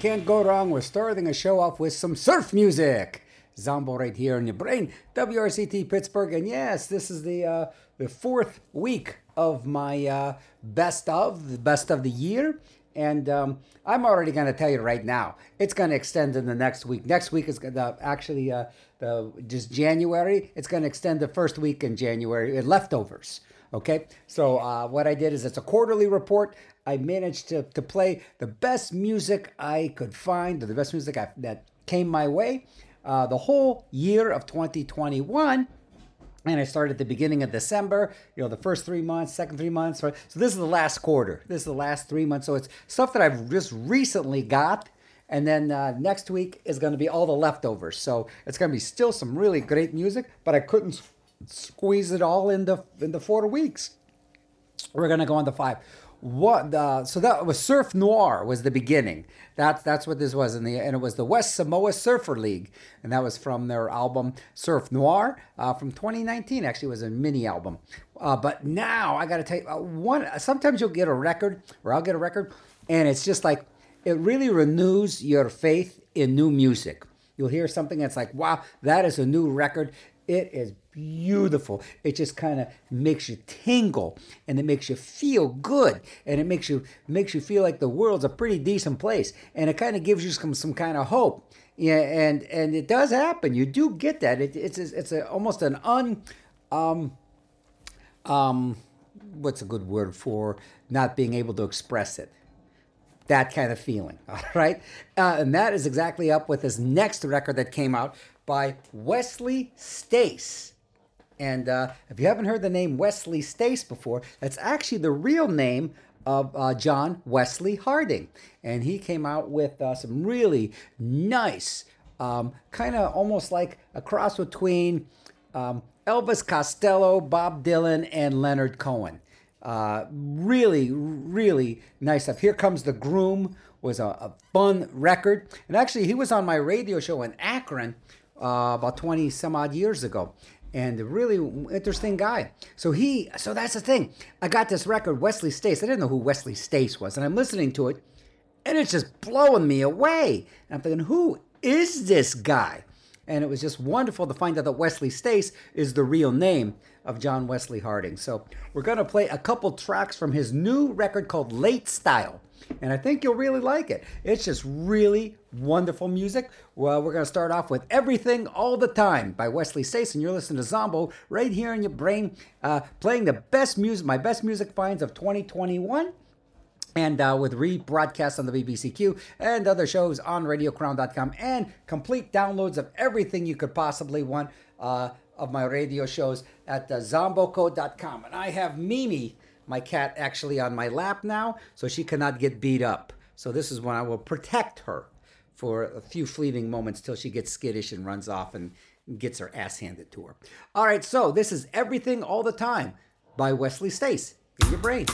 can't go wrong with starting a show off with some surf music. Zombo right here in your brain, WRCT Pittsburgh, and yes, this is the uh, the fourth week of my uh, best of the best of the year, and um, I'm already going to tell you right now, it's going to extend in the next week. Next week is going to actually uh, the just January. It's going to extend the first week in January. uh, Leftovers. Okay, so uh, what I did is it's a quarterly report. I managed to, to play the best music I could find, the best music I, that came my way uh, the whole year of 2021. And I started at the beginning of December, you know, the first three months, second three months. So this is the last quarter. This is the last three months. So it's stuff that I've just recently got. And then uh, next week is going to be all the leftovers. So it's going to be still some really great music, but I couldn't squeeze it all in the in the four weeks. We're gonna go on to five. What? Uh, so that was Surf Noir was the beginning. That's that's what this was, in the and it was the West Samoa Surfer League, and that was from their album Surf Noir uh, from 2019. Actually, was a mini album. Uh, but now I got to tell you, uh, one. Sometimes you'll get a record, or I'll get a record, and it's just like it really renews your faith in new music. You'll hear something that's like, wow, that is a new record. It is beautiful. It just kind of makes you tingle and it makes you feel good and it makes you makes you feel like the world's a pretty decent place and it kind of gives you some some kind of hope. Yeah, and and it does happen. You do get that. It, it's it's a, almost an un um um what's a good word for not being able to express it that kind of feeling. All right. Uh, and that is exactly up with his next record that came out by Wesley Stace. And uh, if you haven't heard the name Wesley Stace before, that's actually the real name of uh, John Wesley Harding. And he came out with uh, some really nice, um, kind of almost like a cross between um, Elvis Costello, Bob Dylan, and Leonard Cohen. Uh, really, really nice stuff. Here Comes the Groom was a, a fun record. And actually, he was on my radio show in Akron uh, about 20 some odd years ago. And a really interesting guy. So he, so that's the thing. I got this record, Wesley Stace. I didn't know who Wesley Stace was. And I'm listening to it, and it's just blowing me away. And I'm thinking, who is this guy? And it was just wonderful to find out that Wesley Stace is the real name of John Wesley Harding. So we're to play a couple tracks from his new record called Late Style. And I think you'll really like it. It's just really wonderful music. Well, we're going to start off with Everything All the Time by Wesley Stace. And you're listening to Zombo right here in your brain, uh, playing the best music, my best music finds of 2021 and uh, with rebroadcasts on the BBCQ and other shows on RadioCrown.com and complete downloads of everything you could possibly want uh, of my radio shows at uh, Zomboco.com. And I have Mimi, my cat, actually on my lap now, so she cannot get beat up. So this is when I will protect her for a few fleeting moments till she gets skittish and runs off and gets her ass handed to her. All right, so this is Everything All the Time by Wesley Stace in your brain.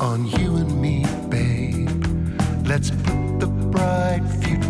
on you and me, babe. Let's put the bright future.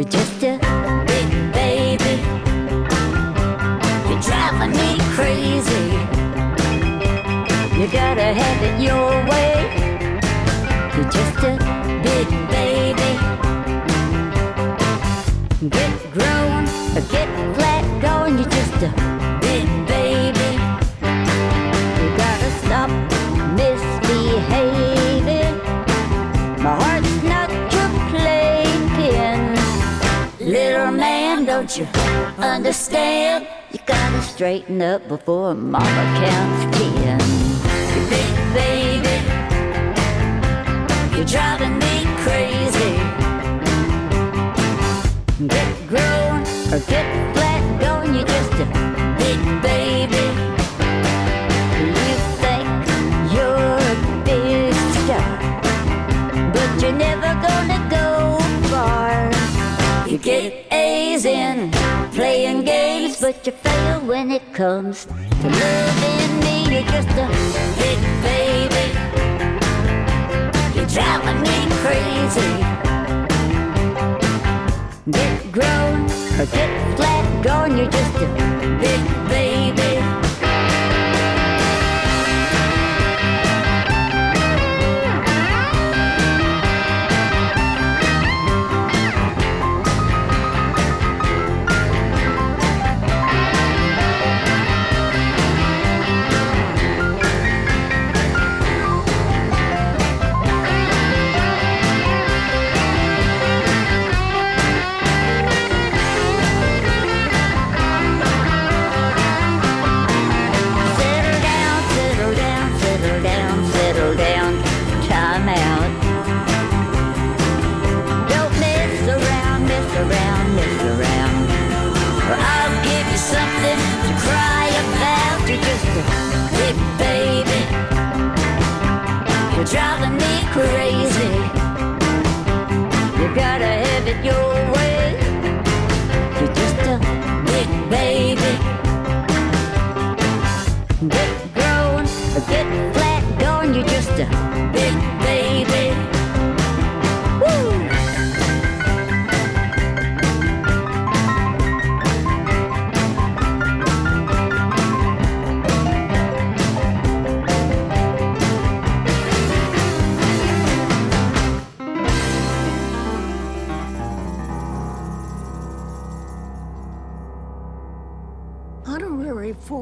You're just a big baby. You're driving me crazy. You gotta have it your way. You're just a big baby. Get grown, get flat going. You're just a understand. You gotta straighten up before mama counts ten. Big baby, you're driving me crazy. Get grown or get flat gone, you're just a big baby. You think you're a big star, but you're never gonna go far. You get A's in playing games, but you fail when it comes to loving me. You're just a big baby. You're driving me crazy. Get grown or get flat gone, you're just a big baby. Driving me crazy. You gotta have it your way.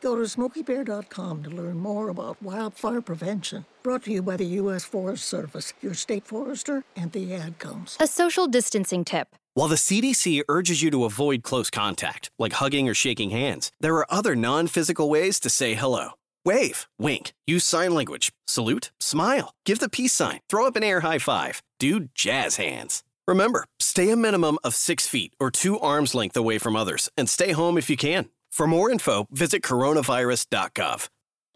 Go to smokeybear.com to learn more about wildfire prevention. Brought to you by the U.S. Forest Service, your state forester, and the Ad Council. A social distancing tip. While the CDC urges you to avoid close contact, like hugging or shaking hands, there are other non physical ways to say hello. Wave, wink, use sign language, salute, smile, give the peace sign, throw up an air high five, do jazz hands. Remember, stay a minimum of six feet or two arms length away from others and stay home if you can. For more info, visit coronavirus.gov.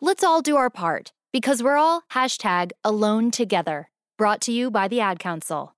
Let's all do our part because we're all hashtag alone together. Brought to you by the Ad Council.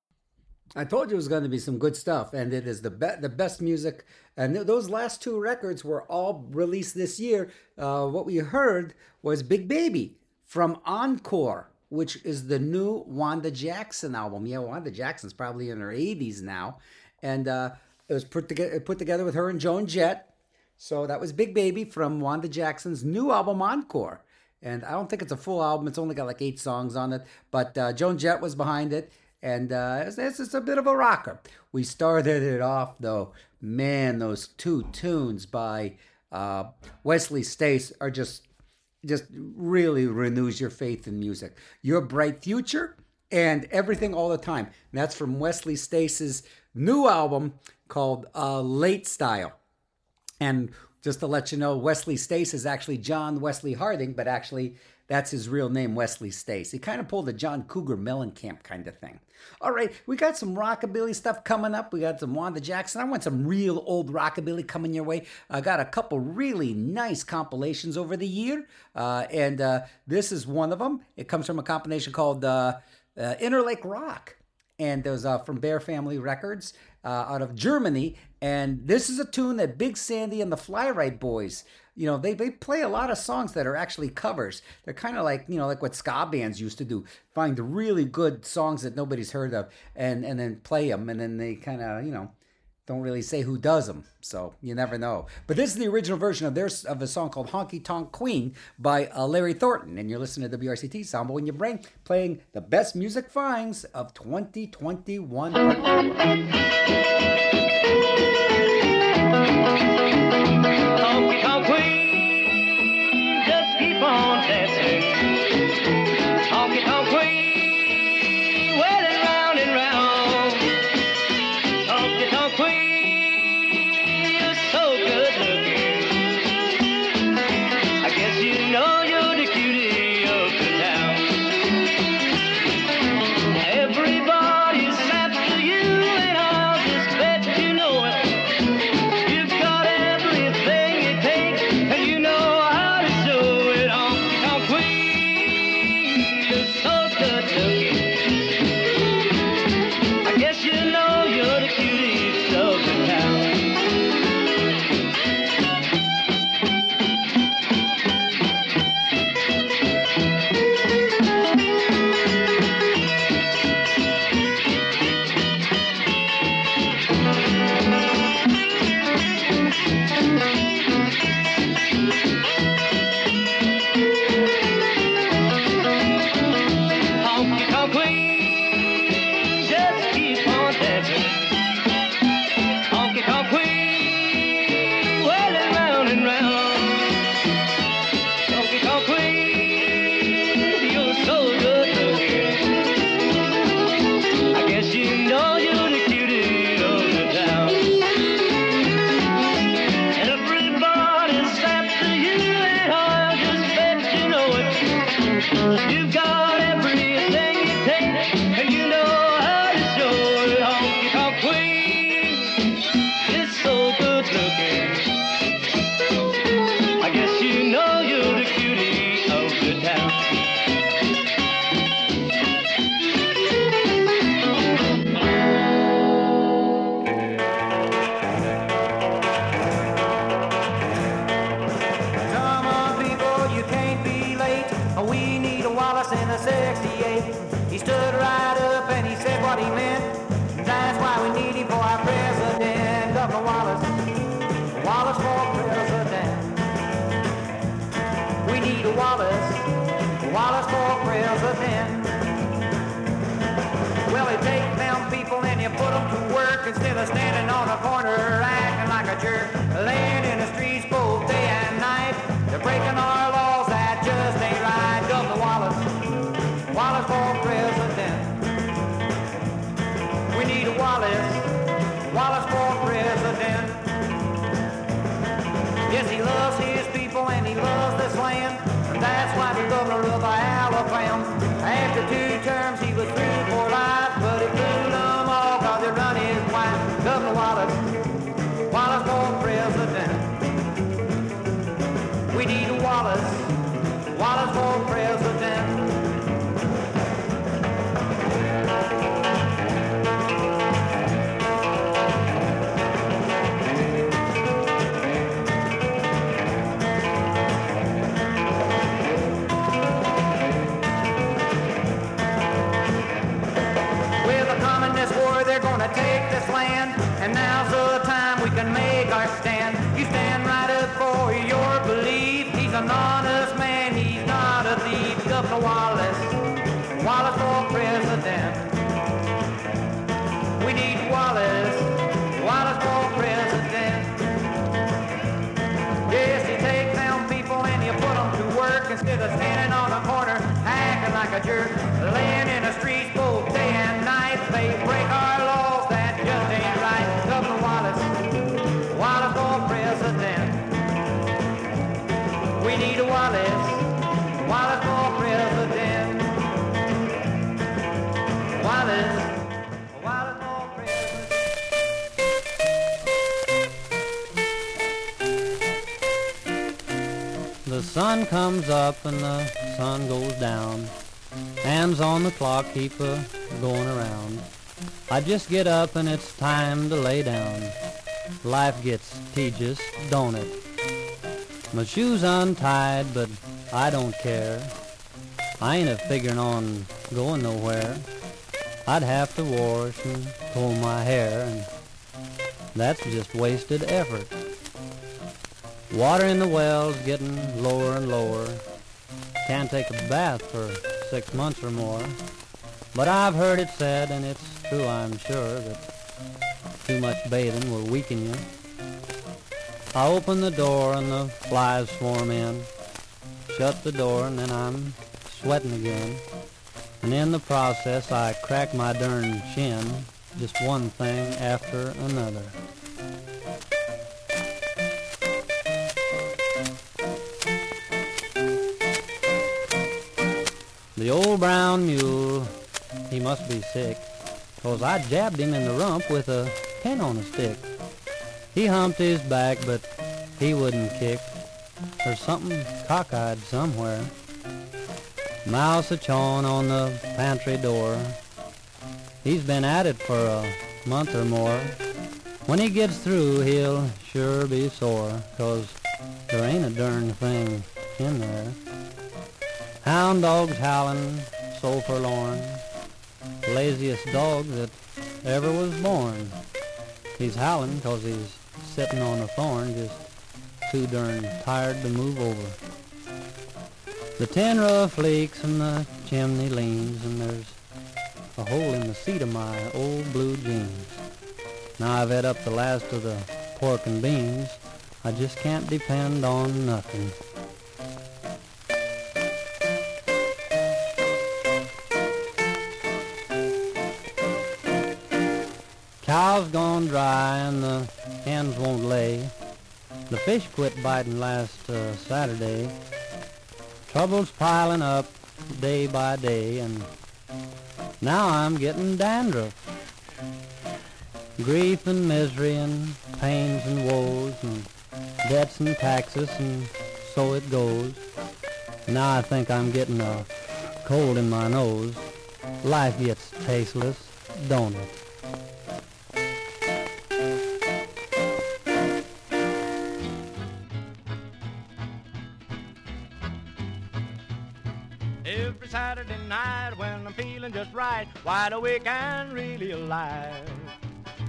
I told you it was going to be some good stuff, and it is the be- the best music. And th- those last two records were all released this year. Uh, what we heard was Big Baby from Encore, which is the new Wanda Jackson album. Yeah, Wanda Jackson's probably in her 80s now, and uh, it was put together put together with her and Joan Jett. So that was Big Baby from Wanda Jackson's new album Encore. And I don't think it's a full album. It's only got like eight songs on it. But uh, Joan Jett was behind it. And uh, it's, it's a bit of a rocker. We started it off, though. Man, those two tunes by uh, Wesley Stace are just, just really renews your faith in music. Your Bright Future and Everything All the Time. And that's from Wesley Stace's new album called uh, Late Style. And just to let you know, Wesley Stace is actually John Wesley Harding, but actually that's his real name, Wesley Stace. He kind of pulled a John Cougar Mellencamp kind of thing. All right, we got some rockabilly stuff coming up. We got some Wanda Jackson. I want some real old rockabilly coming your way. I got a couple really nice compilations over the year, uh, and uh, this is one of them. It comes from a compilation called uh, uh, Interlake Rock and those uh, from Bear Family Records uh, out of Germany. And this is a tune that Big Sandy and the Fly-Rite Boys, you know, they, they play a lot of songs that are actually covers. They're kind of like, you know, like what ska bands used to do, find really good songs that nobody's heard of and, and then play them. And then they kind of, you know, don't really say who does them, so you never know. But this is the original version of their of a song called "Honky Tonk Queen" by uh, Larry Thornton, and you're listening to WRCT Zombo in Your Brain, playing the best music finds of 2021. Of standing on a corner acting like a jerk, laying in the streets both day and night. They're breaking our laws, that just ain't right. Governor Wallace, Wallace for president. We need a Wallace, Wallace for president. Yes, he loves his people and he loves this land. And that's why the governor of Alabama, after two terms, he was through for laying in both day and night. They break our laws, that just ain't right. Governor Wallace, Wallace for president. We need a Wallace, Wallace for president. Wallace, Wallace for president. The sun comes up and the sun goes down. Hands on the clock keep a going around. I just get up and it's time to lay down. Life gets tedious, don't it? My shoes untied, but I don't care. I ain't a figuring on going nowhere. I'd have to wash and comb my hair and that's just wasted effort. Water in the well's getting lower and lower. Can't take a bath for six months or more. But I've heard it said, and it's true I'm sure, that too much bathing will weaken you. I open the door and the flies swarm in. Shut the door and then I'm sweating again. And in the process I crack my darn chin, just one thing after another. The old brown mule, he must be sick, 'cause I jabbed him in the rump with a pin on a stick. He humped his back, but he wouldn't kick. There's something cockeyed somewhere. Mouse a chawing on the pantry door. He's been at it for a month or more. When he gets through, he'll sure be sore, 'cause there ain't a darn thing in there. Hound dogs howling, so forlorn. Laziest dog that ever was born. He's howling 'cause he's sitting on a thorn, just too darn tired to move over. The tin roof leaks and the chimney leans, and there's a hole in the seat of my old blue jeans. Now I've had up the last of the pork and beans. I just can't depend on nothing. Cow's gone dry and the hens won't lay. The fish quit biting last uh, Saturday. Trouble's piling up day by day and now I'm getting dandruff. Grief and misery and pains and woes and debts and taxes and so it goes. Now I think I'm getting a cold in my nose. Life gets tasteless, don't it? Saturday night when I'm feeling just right, wide awake and really alive.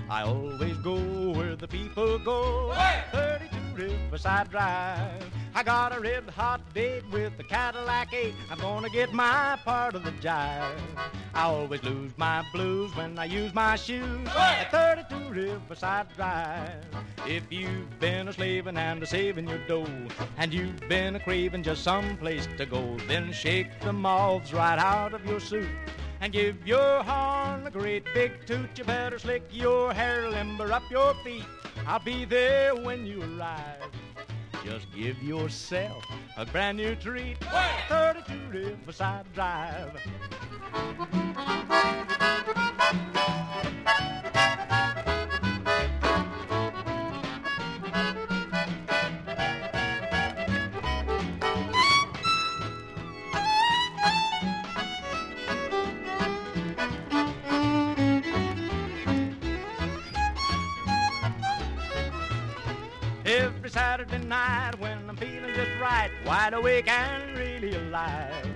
I always go where the people go. 32 Riverside Drive. I got a red hot date with the Cadillac 8. I'm gonna get my part of the jive. I always lose my blues when I use my shoes at 32 Riverside Drive. If you've been a slaving and a saving your dough, and you've been a craving just some place to go, then shake the moths right out of your suit and give your horn a great big toot. You better slick your hair, limber up your feet. I'll be there when you arrive. Just give yourself a brand new treat. 32 Riverside Drive. Saturday night when I'm feeling just right, wide awake and really alive.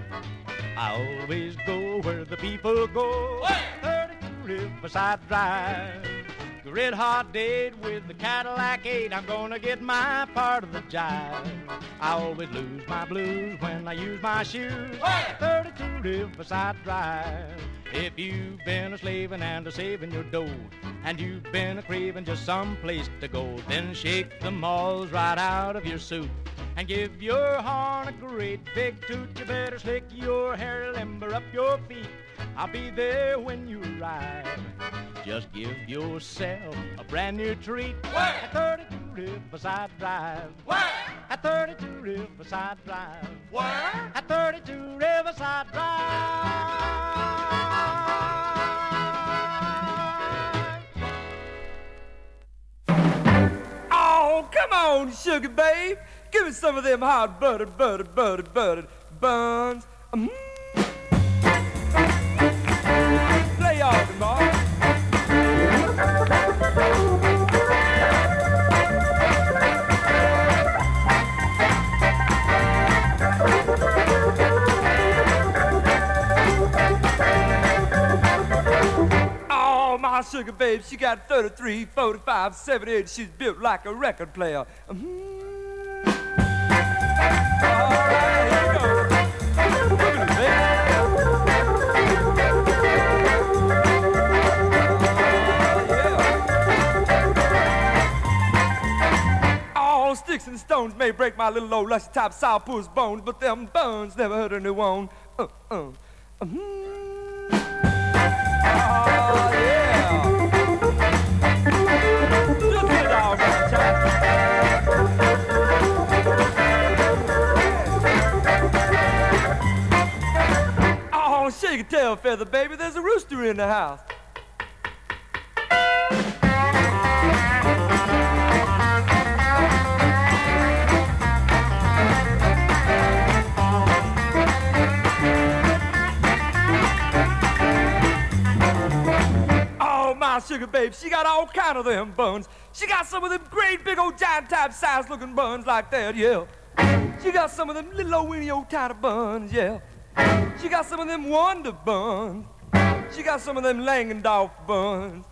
I always go where the people go. 32 Riverside Drive. Red hot date with the Cadillac 8. I'm gonna get my part of the jive. I always lose my blues when I use my shoes. 32 Riverside Drive. If you've been a slaving and a saving your dough, and you've been a craving just some place to go, then shake the moths right out of your suit and give your horn a great big toot. You better slick your hair, limber up your feet. I'll be there when you arrive. Just give yourself a brand new treat Where? at 32 Riverside Drive. Where? At 32 Riverside Drive. Where? At 32 Riverside Drive. Oh, come on, sugar babe. Give me some of them hot buttered, buttered, buttered, buttered buns. Mm. My sugar babe, she got 33, 45, 78. She's built like a record player. Mhm. All right, here we go. All sticks and stones may break my little old lusty top sourpuss bones, but them bones never hurt a new one. Uh, uh. Mhm. Oh, shake a tail feather, baby. There's a rooster in the house. Oh, my sugar babe, she got all kind of them buns. She got some of them great big old giant type size looking buns like that, yeah. She got some of them little old weeny old tiny buns, yeah. She got some of them wonder buns. She got some of them Langendorf buns.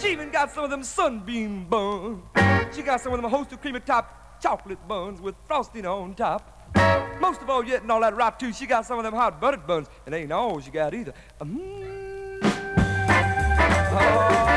She even got some of them sunbeam buns. She got some of them host of creamy top chocolate buns with frosting on top. Most of all yet and all that rot too, she got some of them hot buttered buns. And ain't all she got either. Mm. Oh,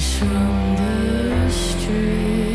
from the street.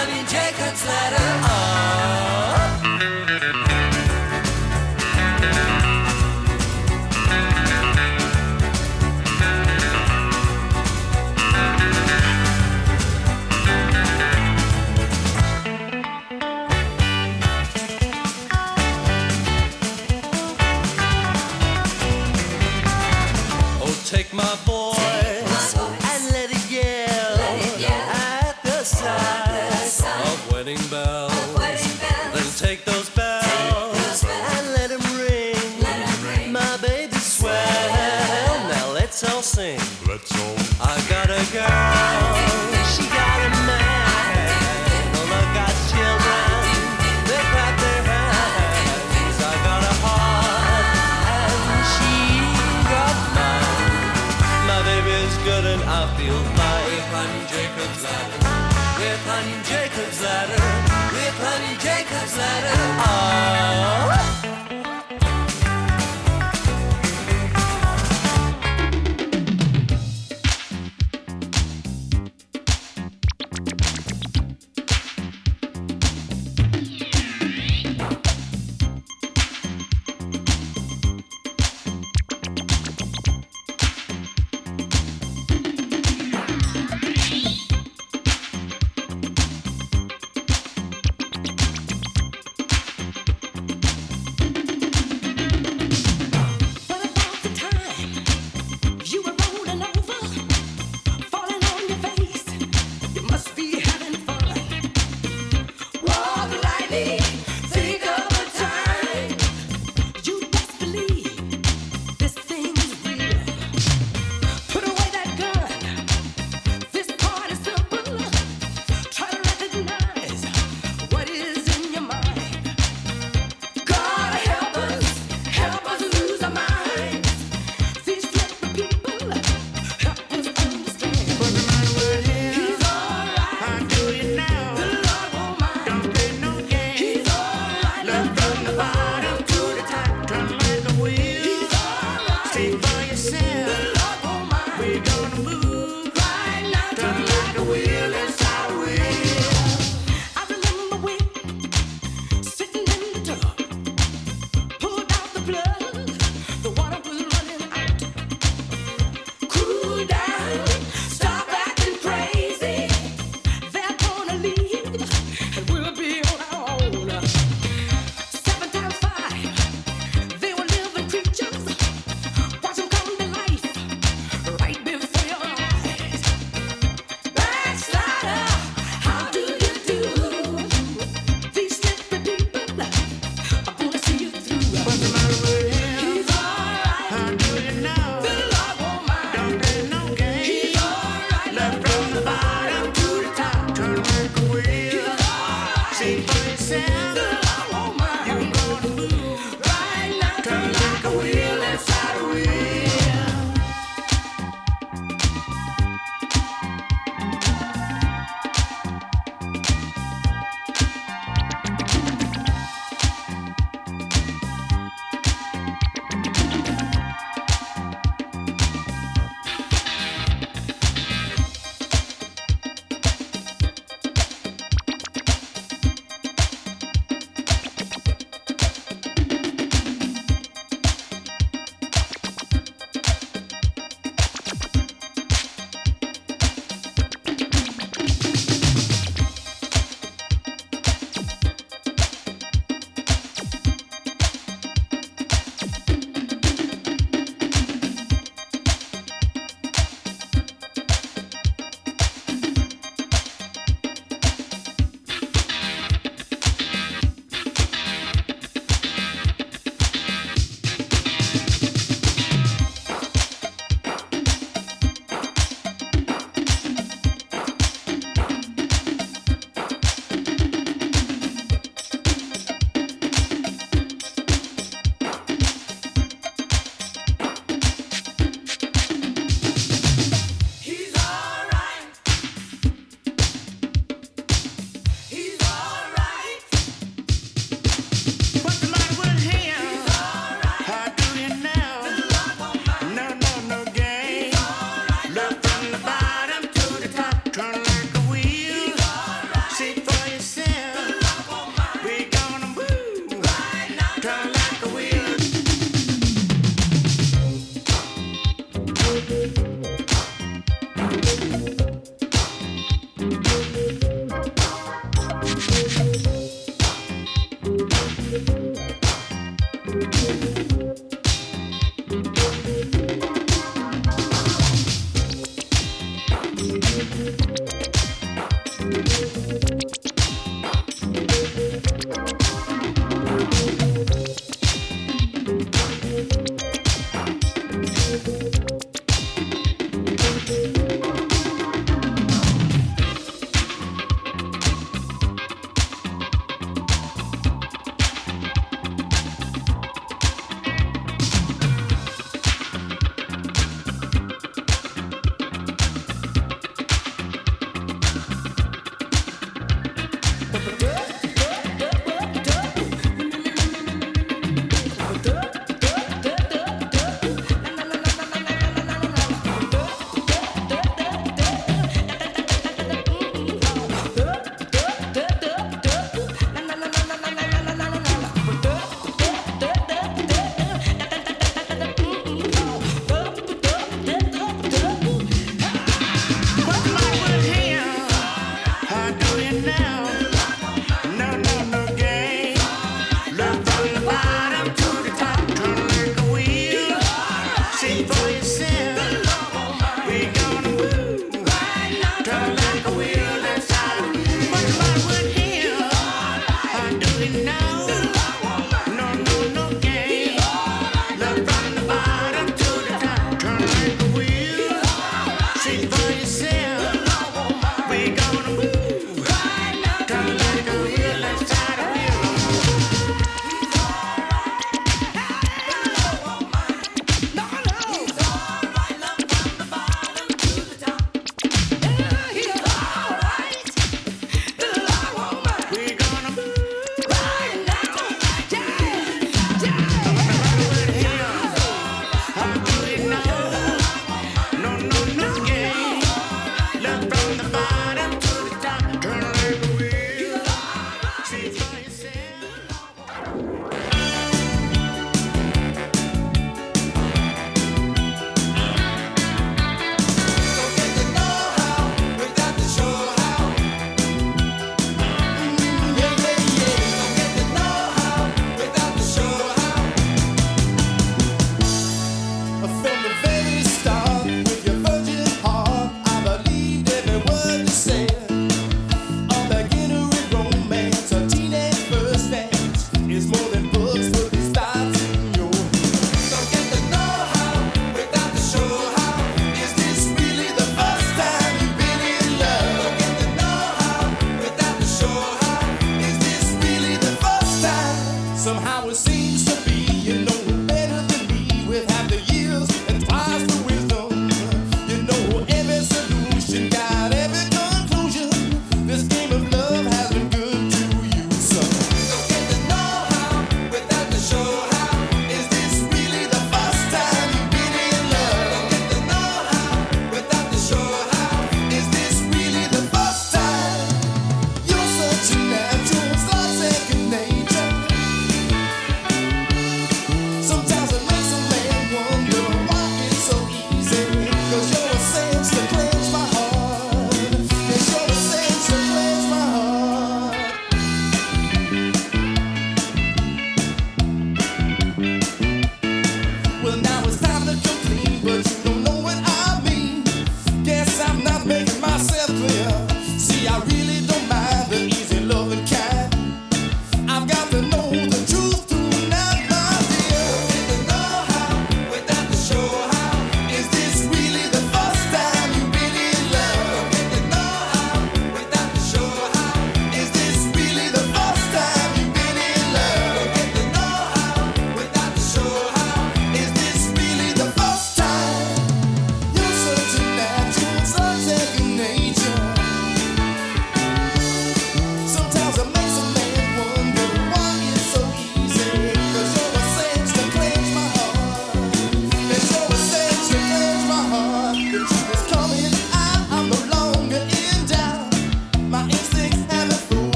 Running Jacob's ladder. We're planning Jacob's ladder. We're Jacob's ladder. Oh.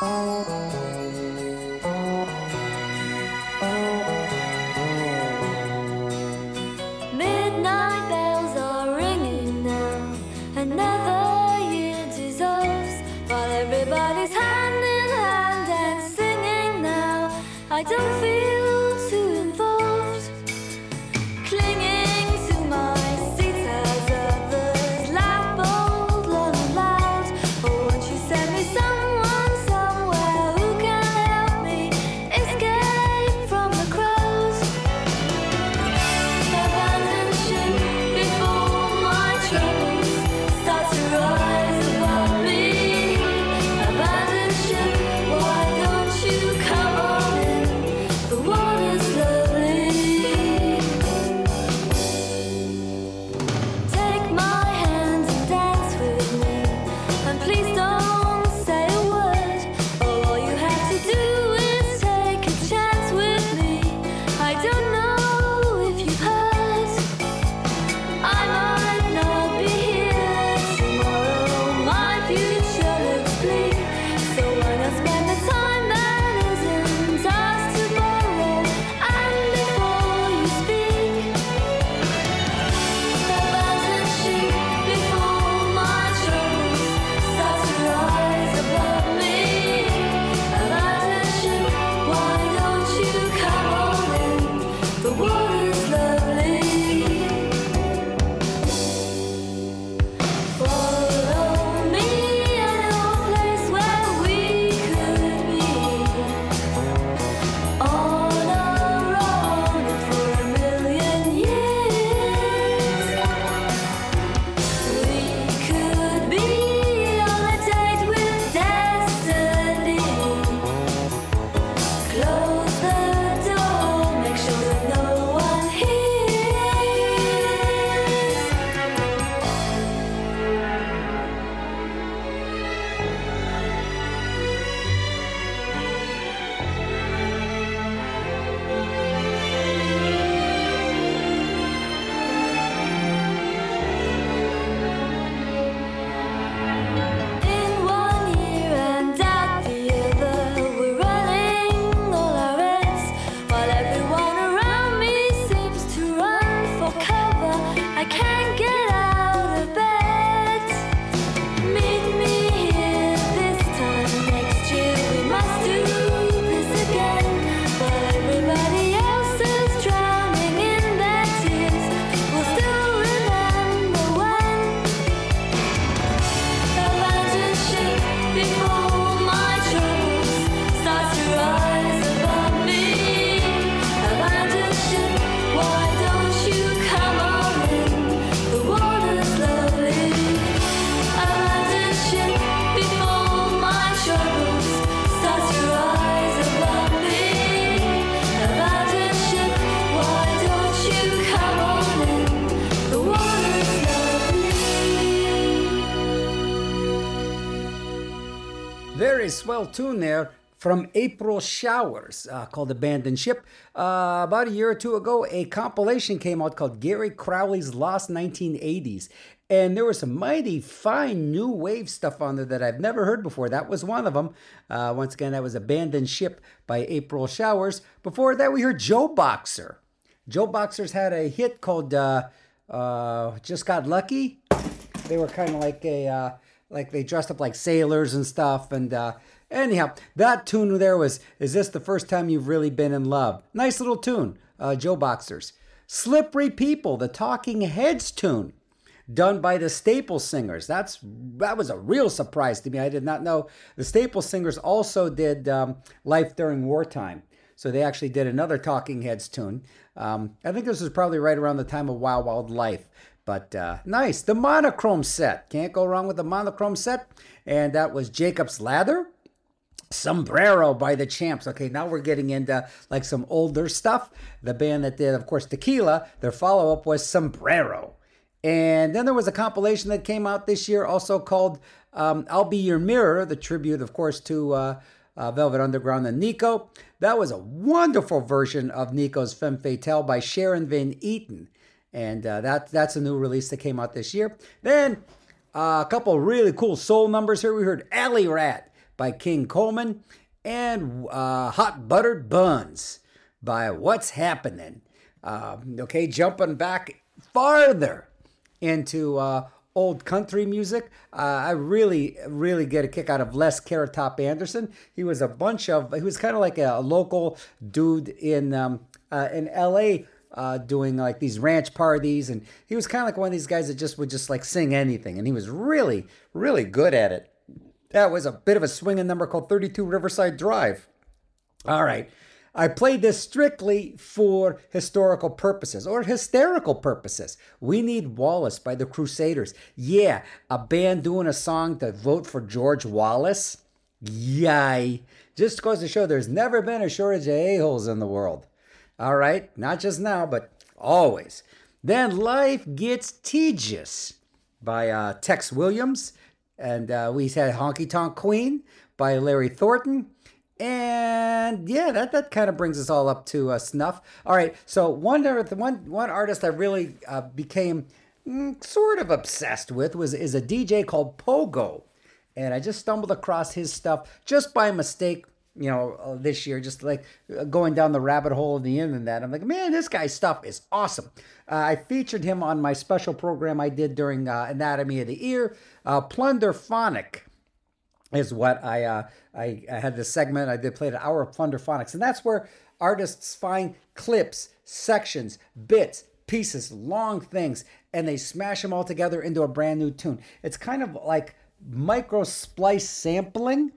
Música swell tune there from April Showers uh, called Abandoned Ship. Uh, about a year or two ago, a compilation came out called Gary Crowley's Lost 1980s. And there was some mighty fine new wave stuff on there that I've never heard before. That was one of them. Uh, once again, that was Abandoned Ship by April Showers. Before that, we heard Joe Boxer. JoBoxers had a hit called uh, uh, Just Got Lucky. They were kind of like a uh, like they dressed up like sailors and stuff. And anyhow, that tune there was "Is this the first time you've really been in love?" Nice little tune, uh, JoBoxers. "Slippery People," the Talking Heads tune, done by the Staple Singers. That's that was a real surprise to me. I did not know the Staple Singers also did um, "Life During Wartime." So they actually did another Talking Heads tune. Um, I think this was probably right around the time of Wild Wild Life. But uh, nice. The monochrome set. Can't go wrong with the monochrome set. And that was Jacob's Ladder. Sombrero by the Champs. Okay, now we're getting into like some older stuff. The band that did, of course, Tequila, their follow up was Sombrero. And then there was a compilation that came out this year also called um, I'll Be Your Mirror, the tribute, of course, to uh, uh, Velvet Underground and Nico. That was a wonderful version of Nico's Femme Fatale by Sharon Van Etten. And uh, that, that's a new release that came out this year. Then uh, a couple really cool soul numbers here. We heard Alley Rat by King Coleman and uh, Hot Buttered Buns by What's Happening. Um, okay, jumping back farther into uh, old country music. Uh, I really, really get a kick out of Les Carrot Anderson. He was a bunch of, he was kind of like a, local dude in um, uh, in L.A. Uh, doing like these ranch parties, and he was kind of like one of these guys that just would just like sing anything, and he was really, really good at it. That was a bit of a swinging number called 32 Riverside Drive. All right. I played this strictly for historical purposes or hysterical purposes. We Need Wallace by the Crusaders. Yeah, a band doing a song to vote for George Wallace. Yay. Just goes to show there's never been a shortage of a-holes in the world. All right, not just now, but always. Then Life Gets Tedious by uh, Tex Williams. And uh, we had Honky Tonk Queen by Larry Thornton. And yeah, that, that kind of brings us all up to uh, snuff. All right, so one one one artist I really uh, became mm, sort of obsessed with was is a DJ called Pogo, and I just stumbled across his stuff just by mistake. You know, uh, this year, just like uh, going down the rabbit hole of the internet. I'm like, man, this guy's stuff is awesome. Uh, I featured him on my special program I did during uh, Anatomy of the Ear, uh, Plunder Phonic is what I, uh, I I had this segment. I did play an hour of Plunderphonics, and that's where artists find clips, sections, bits, pieces, long things, and they smash them all together into a brand new tune. It's kind of like micro splice sampling,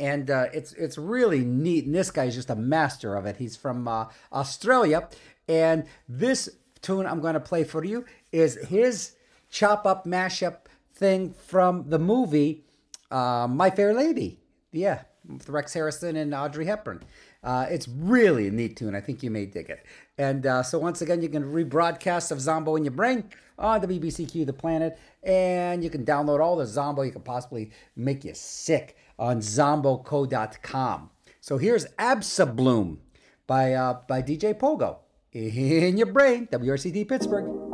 and uh, it's it's really neat. And this guy's just a master of it. He's from uh, Australia, and this tune I'm going to play for you is his chop up mashup thing from the movie uh, My Fair Lady. Yeah, with Rex Harrison and Audrey Hepburn. Uh, it's really a neat tune. I think you may dig it. And uh, so once again, you can rebroadcast of Zombo in your brain on the BBCQ The Planet, and you can download all the Zombo you could possibly make you sick on zomboco.com. So here's Absa by uh, by DJ Pogo in your brain, WRCT Pittsburgh.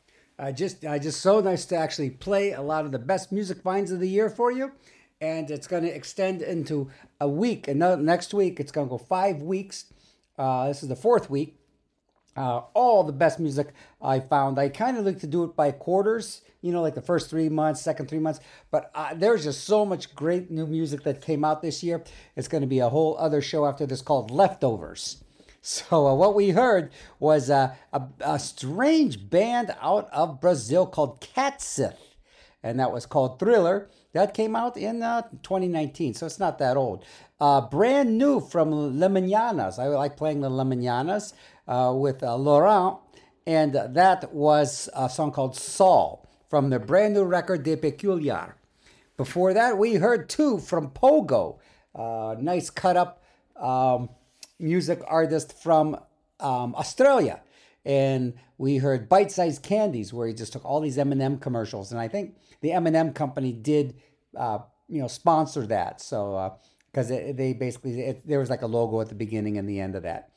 I just, I just so nice to actually play a lot of the best music finds of the year for you, and it's going to extend into a week. And next week, it's going to go five weeks. Uh, this is the fourth week. Uh, all the best music I found. I kind of like to do it by quarters, you know, like the first three months, second three months. But uh, there's just so much great new music that came out this year. It's going to be a whole other show after this called Leftovers. So uh, what we heard was uh, a, a strange band out of Brazil called Catsith, and that was called Thriller. That came out in uh, 2019, so it's not that old. Uh, brand new from Le Mananas. I like playing the Le Mananas uh, with uh, Laurent, and that was a song called Saul from their brand new record De Peculiar. Before that, we heard two from Pogo, nice cut up um, music artist from um, Australia. And we heard Bite Sized Candies, where he just took all these M&M commercials. And I think the M&M company did, uh, you know, sponsor that. So, because they basically, it, there was like a logo at the beginning and the end of that.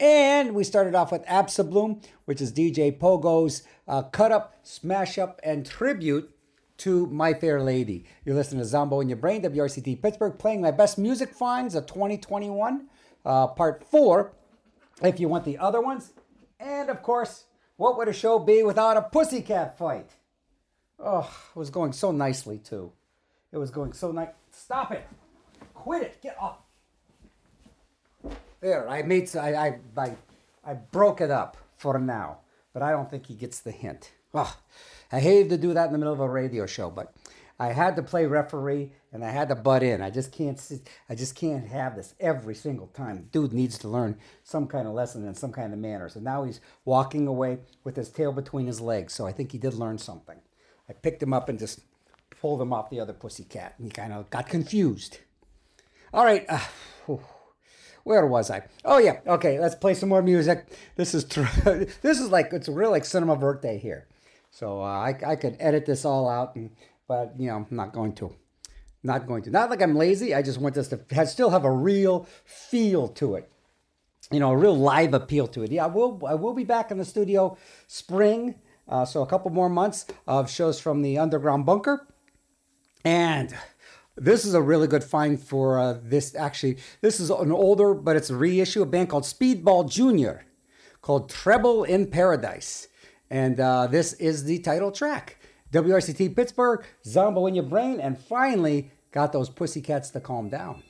And we started off with Absolum, which is DJ Pogo's uh, cut up, smash up, and tribute to My Fair Lady. You're listening to Zombo in Your Brain, WRCT Pittsburgh, playing my best music finds of 2021, uh, part four. If you want the other ones, and of course, what would a show be without a pussycat fight? Oh, it was going so nicely too. It was going so nice. Stop it! Quit it! Get off! There, I made. I, I I I broke it up for now, but I don't think he gets the hint. Oh, I hated to do that in the middle of a radio show, but I had to play referee and I had to butt in. I just can't. sit- I just can't have this every single time. Dude needs to learn some kind of lesson and some kind of manners. And now he's walking away with his tail between his legs. So I think he did learn something. I picked him up and just pulled him off the other pussycat, and he kind of got confused. All right. Uh, where was I? Oh yeah. Okay, let's play some more music. This is tr- this is like it's real like cinema verite here. So uh, I I could edit this all out, and, but you know I'm not going to. Not going to. Not like I'm lazy. I just want this to have, still have a real feel to it. You know, a real live appeal to it. Yeah, I will. I will be back in the studio spring. Uh, so a couple more months of shows from the Underground Bunker. And this is a really good find for uh, this. Actually, this is an older, but it's a reissue. A band called Speedball Junior, called Treble in Paradise, and uh, this is the title track. WRCT Pittsburgh, Zombo in your brain, and finally got those pussycats to calm down.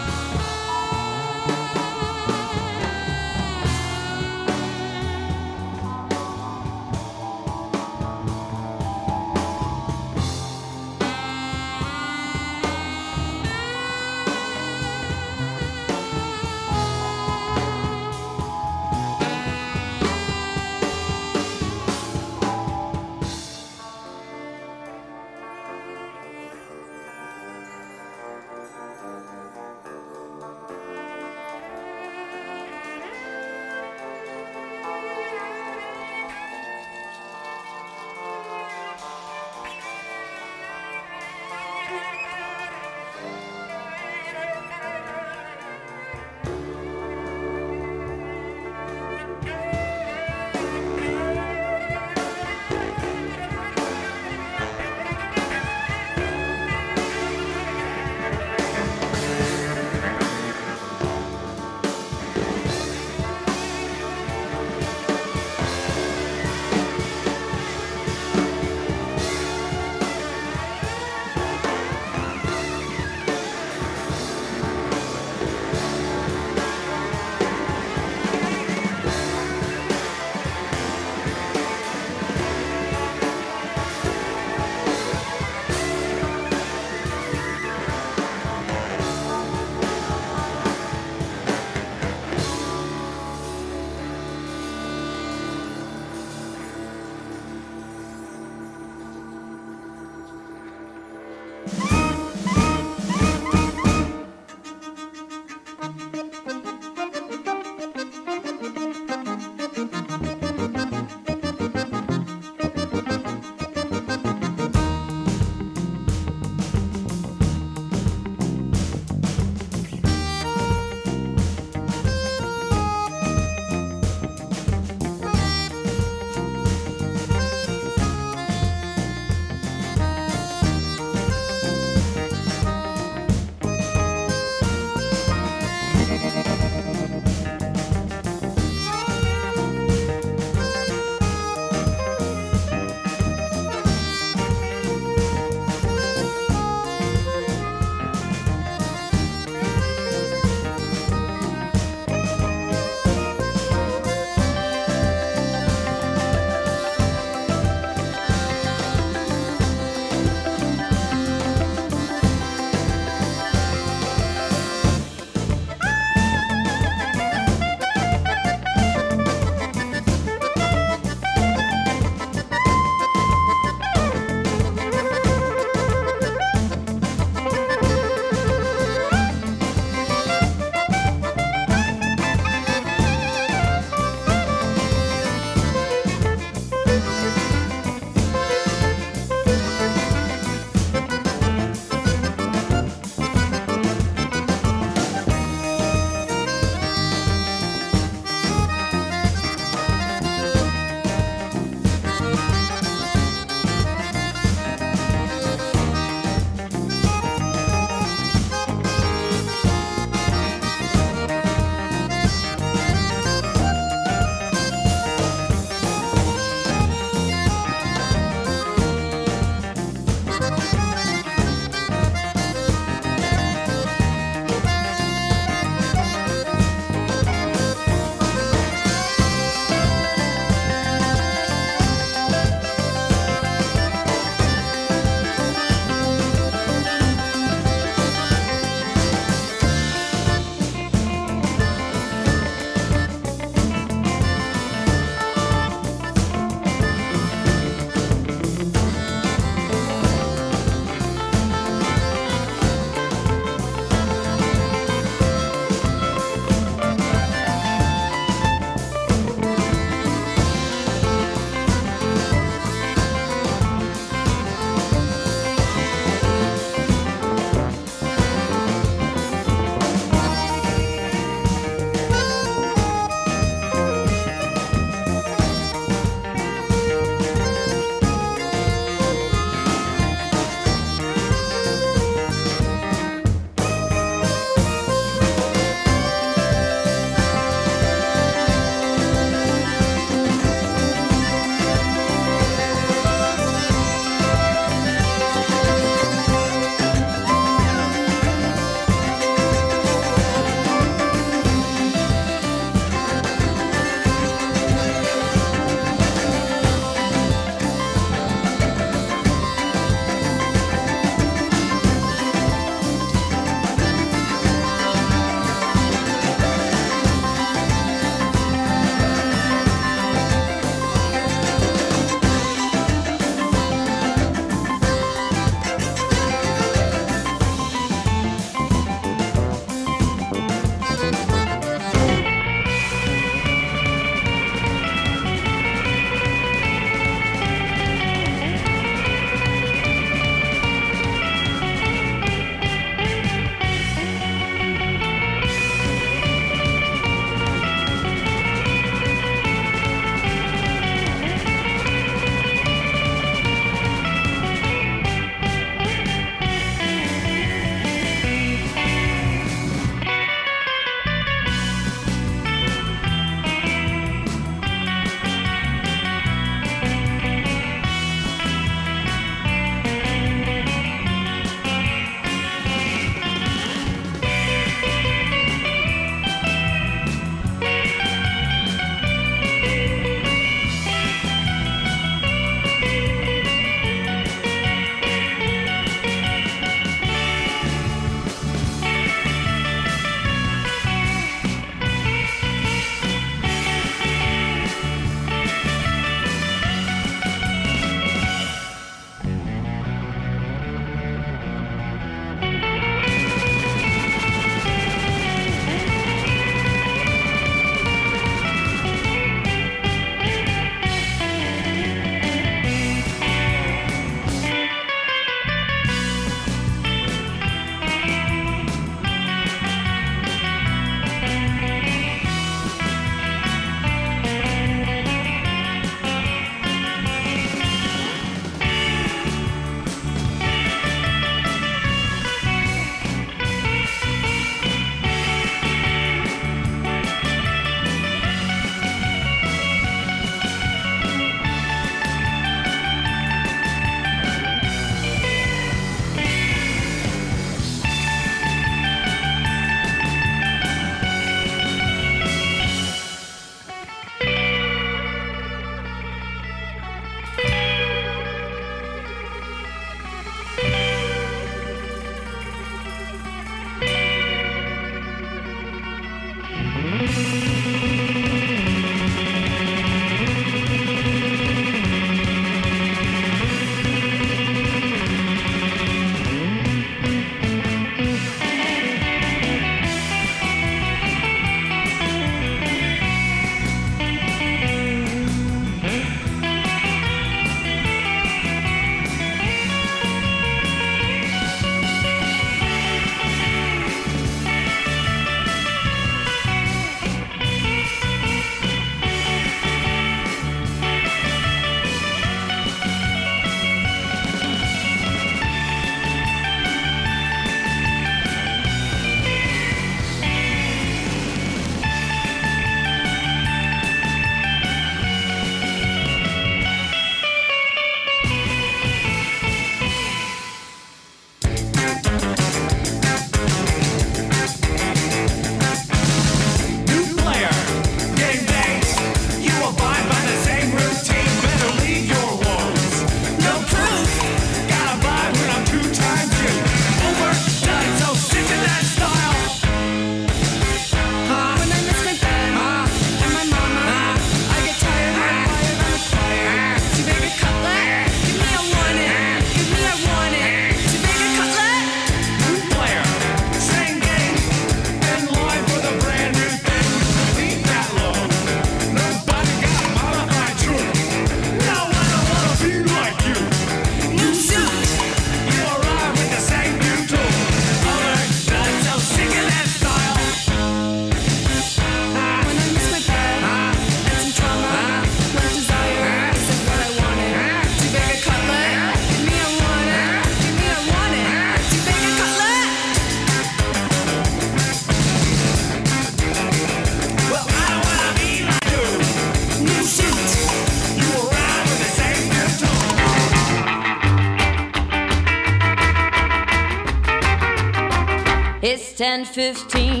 10, 15.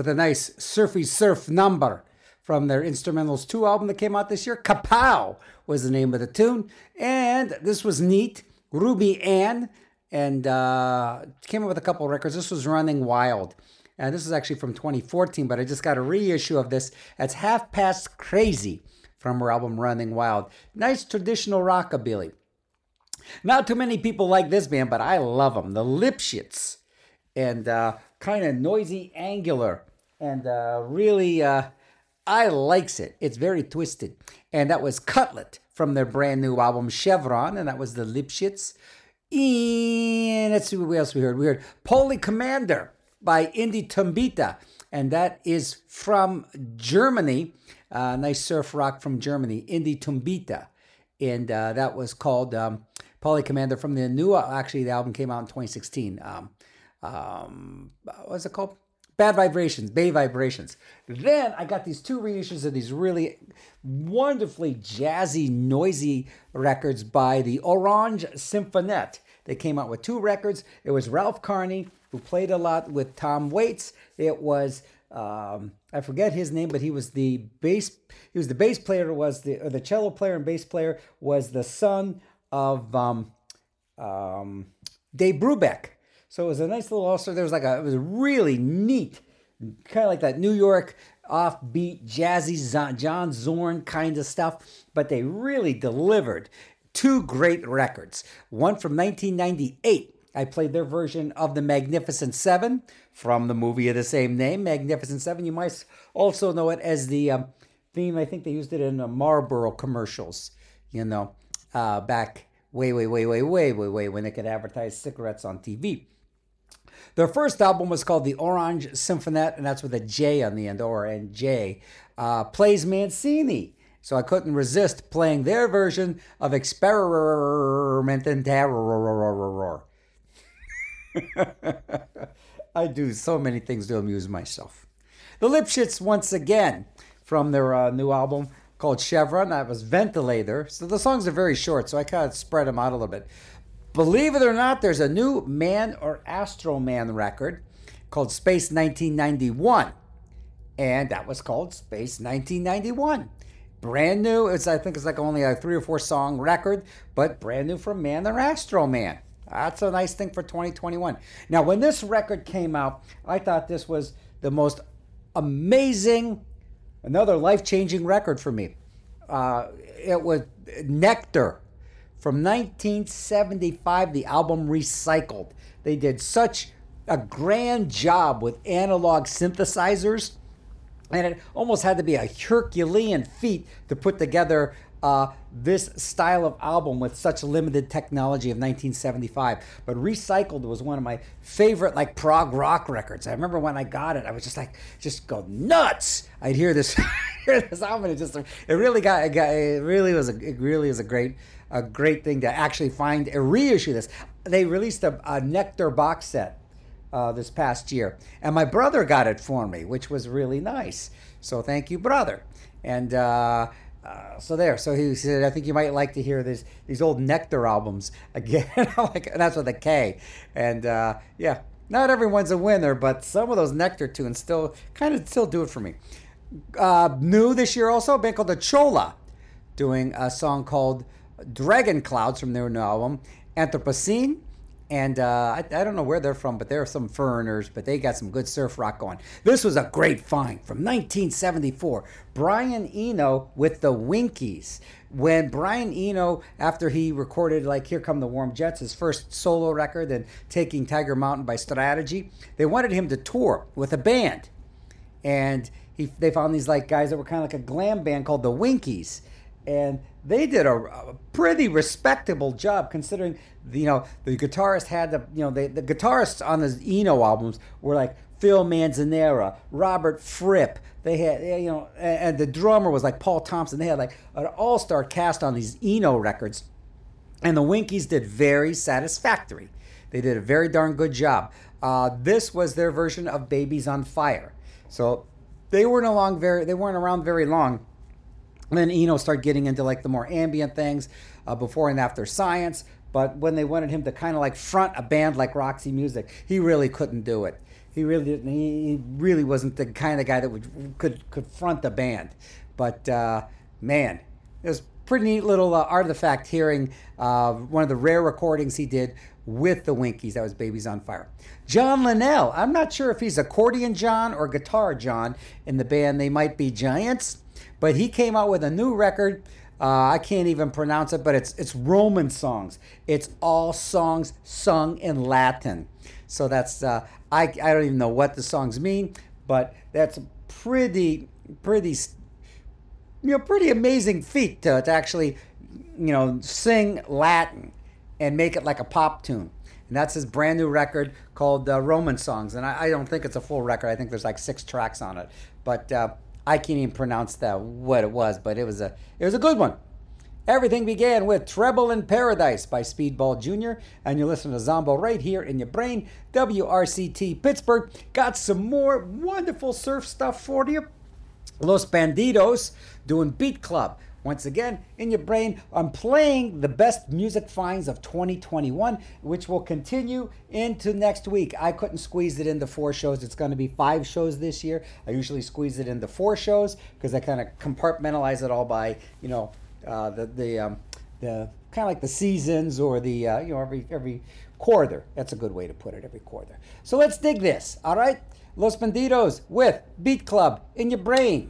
With a nice surfy surf number from their Instrumentals 2 album that came out this year. Kapow was the name of the tune. And this was neat. Ruby Ann and uh, came up with a couple records. This was Running Wild. And this is actually from 2014, but I just got a reissue of this. That's Half Past Crazy from her album Running Wild. Nice traditional rockabilly. Not too many people like this band, but I love them. The Lipschitz. And uh, kind of noisy, angular, and uh, really, uh, I likes it. It's very twisted. And that was Cutlet from their brand new album Chevron, and that was the Lipschitz. And let's see what else we heard. We heard Poly Commander by Indy Tumbita, and that is from Germany. Uh, nice surf rock from Germany, Indy Tumbita. And uh, that was called um, Poly Commander from the new, actually, the album came out in 2016. Um, um, what's it called? Bad Vibrations, Bay Vibrations. Then I got these two reissues of these really wonderfully jazzy, noisy records by the Orange Symphonette. They came out with two records. It was Ralph Carney, who played a lot with Tom Waits. It was um, I forget his name, but he was the bass. He was the bass player. Was the the cello player and bass player was the son of um, um, Dave Brubeck. So it was a nice little also. There was like a it was really neat, kind of like that New York offbeat jazzy John Zorn kind of stuff. But they really delivered two great records. One from 1998. I played their version of the Magnificent Seven from the movie of the same name, Magnificent Seven. You might also know it as the um, theme. I think they used it in the Marlboro commercials. You know, uh, back way, way, way, way, way, way, way when they could advertise cigarettes on TV. Their first album was called The Orange Symphonette, and that's with a J on the end, or and J. Uh, plays Mancini. So I couldn't resist playing their version of Experiment in Terror. I do so many things to amuse myself. The Lipschitz, once again, from their uh, new album called Chevron. That was Ventilator. So the songs are very short, so I kind of spread them out a little bit. Believe it or not, there's a new Man or Astro Man record called Space 1991. And that was called Space 1991. Brand new. It's I think it's like only a three or four song record, but brand new from Man or Astro Man. That's a nice thing for 2021. Now, when this record came out, I thought this was the most amazing, another life changing record for me. Uh, it was Nektar from 1975, the album Recycled. They did such a grand job with analog synthesizers, and it almost had to be a Herculean feat to put together uh, this style of album with such limited technology of 1975. But Recycled was one of my favorite like prog rock records. I remember when I got it, I was just like, just go nuts. I'd hear this, hear this album, and it just, it really got, it, got, it really was a, it really was a great, a great thing to actually find a reissue this. They released a, a Nektar box set uh, this past year, and my brother got it for me, which was really nice. So thank you, brother. And uh, uh, so there. So he said, I think you might like to hear this these old Nektar albums again. like that's with a K. And uh, yeah, not everyone's a winner, but some of those Nektar tunes still kind of still do it for me. Uh, new this year also a band called the Chola, doing a song called Dragon Clouds from their new album Anthropocene. And uh, I, I don't know where they're from, but they're some foreigners, but they got some good surf rock going. This was a great find from 1974. Brian Eno with the Winkies. When Brian Eno, after he recorded like Here Come the Warm Jets, his first solo record, and Taking Tiger Mountain by Strategy, they wanted him to tour with a band. And he, they found these like guys that were kind of like a glam band called the Winkies. And they did a, a pretty respectable job considering you know the guitarist had the you know they, the guitarists on the Eno albums were like Phil Manzanera, Robert Fripp. They had they, you know and, and the drummer was like Paul Thompson. They had like an all-star cast on these Eno records. And the Winkies did very satisfactory. They did a very darn good job. Uh, this was their version of Babies on Fire. So they weren't along very they weren't around very long then Eno started getting into like the more ambient things, uh, before and after science. but when they wanted him to kind of like front a band like Roxy Music, he really couldn't do it. He really didn't. He really wasn't the kind of guy that would could could front a band. But uh, man, it was pretty neat little uh, artifact hearing uh, one of the rare recordings he did with the Winkies. That was Babies on Fire. John Linnell. I'm not sure if he's accordion John or guitar John in the band. They might be giants, but he came out with a new record. Uh, I can't even pronounce it, but it's it's Roman songs. It's all songs sung in Latin. So that's uh, I I don't even know what the songs mean, but that's pretty pretty you know pretty amazing feat to, to actually you know sing Latin and make it like a pop tune. And that's his brand new record called uh, Roman Songs. And I, I don't think it's a full record. I think there's like six tracks on it. But uh, I can't even pronounce that what it was. But it was a it was a good one. Everything began with Treble in Paradise by Speedball Jr. And you listen to Zombo right here in your brain. WRCT Pittsburgh got some more wonderful surf stuff for you. Los Bandidos doing Beat Club. Once again, in your brain, I'm playing the best music finds of 2021, which will continue into next week. I couldn't squeeze it into four shows. It's going to be five shows this year. I usually squeeze it into four shows because I kind of compartmentalize it all by, you know, uh, the the um, the kind of like the seasons or the uh, you know every every quarter. That's a good way to put it. Every quarter. So let's dig this. All right, Los Bandidos with Beat Club in your brain.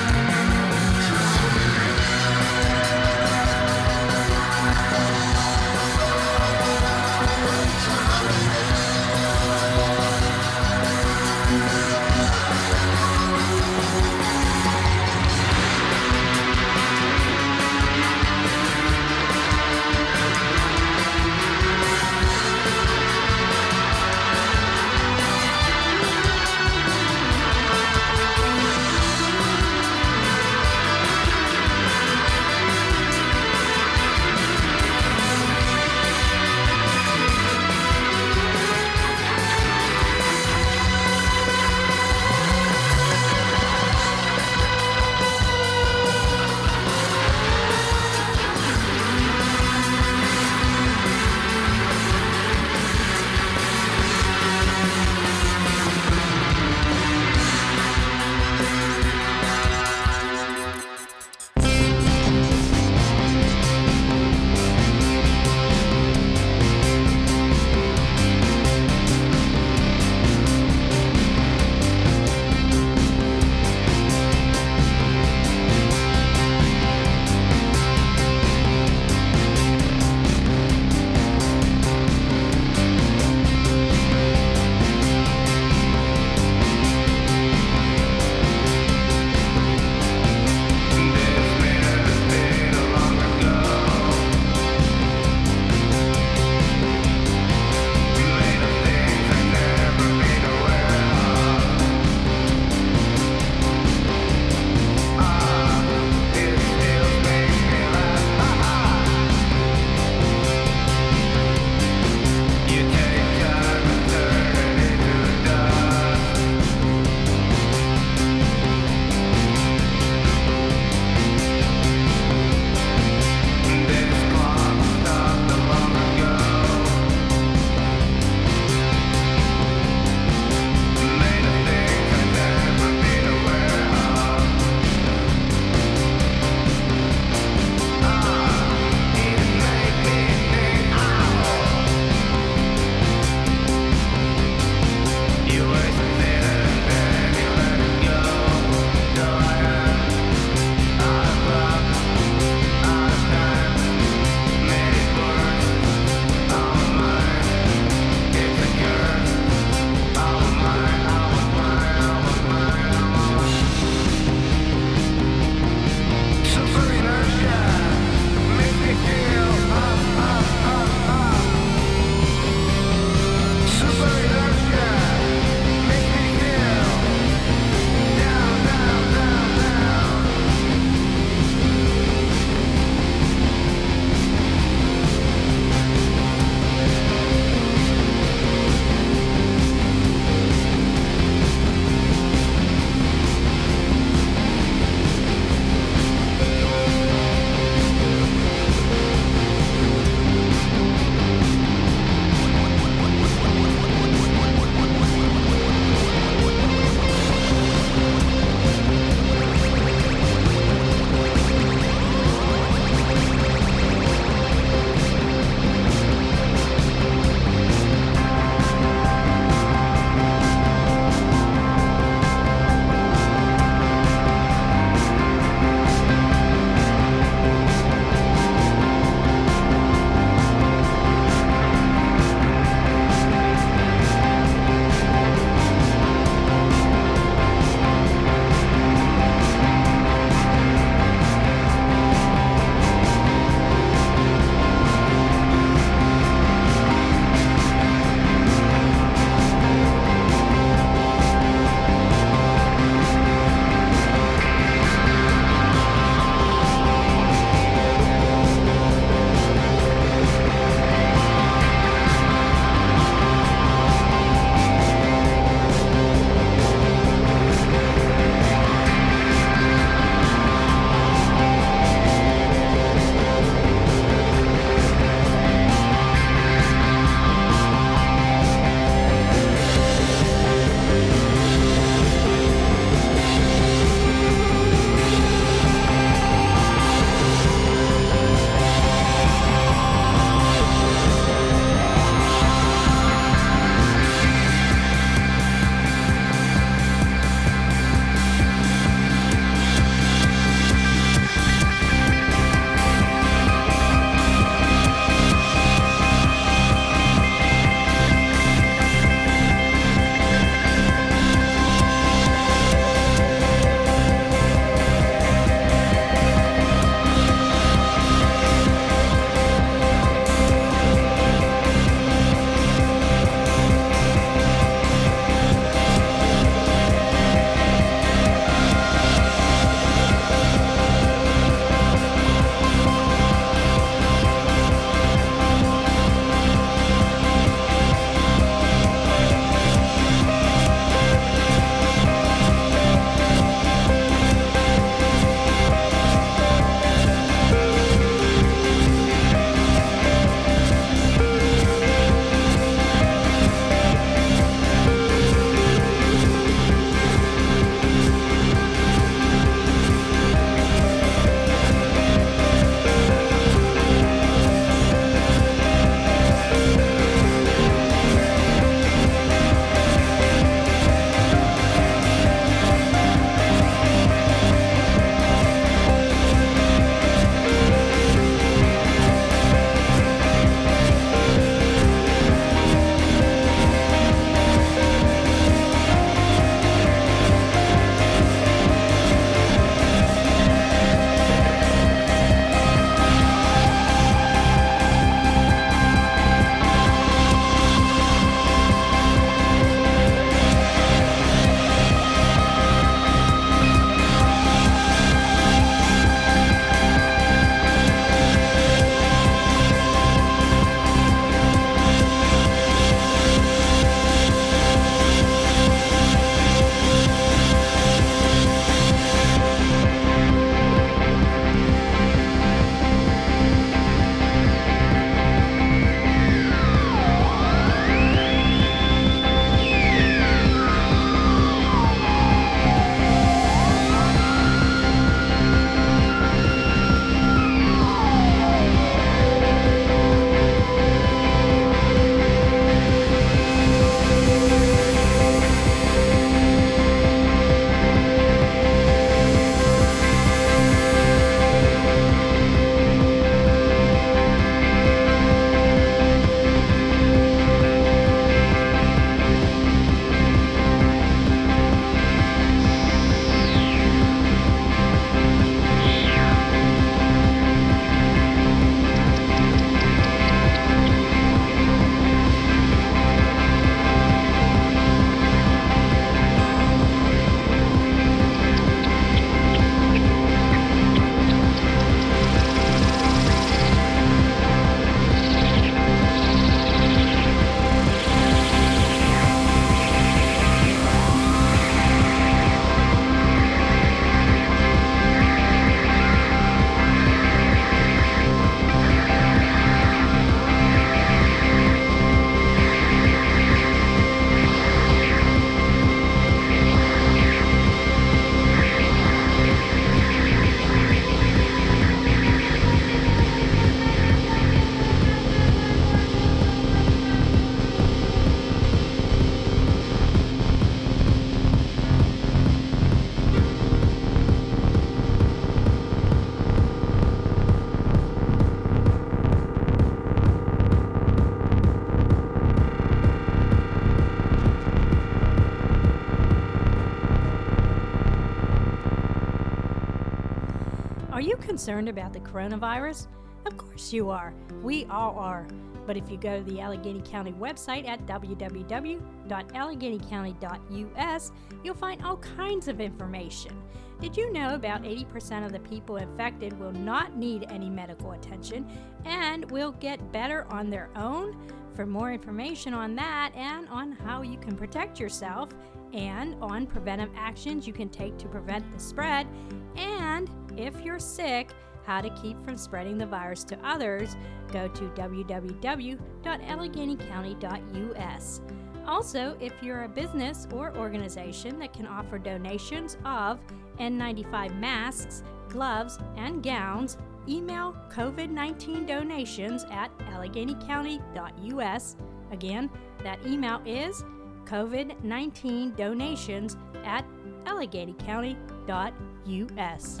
Concerned about the coronavirus? Of course you are. We all are. But if you go to the Allegheny County website at www.alleghenycounty.us, you'll find all kinds of information. Did you know about 80% of the people infected will not need any medical attention and will get better on their own? For more information on that and on how you can protect yourself and on preventive actions you can take to prevent the spread, and if you're sick, how to keep from spreading the virus to others, go to www.alleghenycounty.us. Also, if you're a business or organization that can offer donations of N95 masks, gloves, and gowns, email COVID 19 donations at alleghenycounty.us. Again, that email is COVID 19 donations at alleghenycounty.us.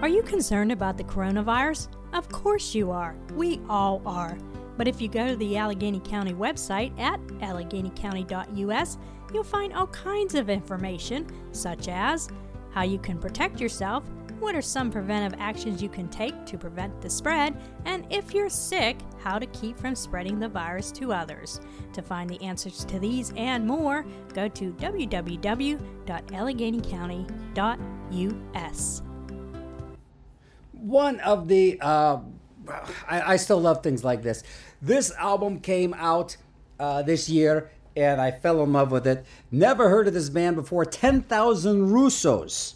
Are you concerned about the coronavirus? Of course you are. We all are. But if you go to the Allegheny County website at alleghenycounty.us, you'll find all kinds of information, such as how you can protect yourself, what are some preventive actions you can take to prevent the spread, and if you're sick, how to keep from spreading the virus to others. To find the answers to these and more, go to www.alleghenycounty.us. one of the uh, I, I still love things like this. This album came out uh, this year and i fell in love with it. Never heard of this band before. 10000 russos.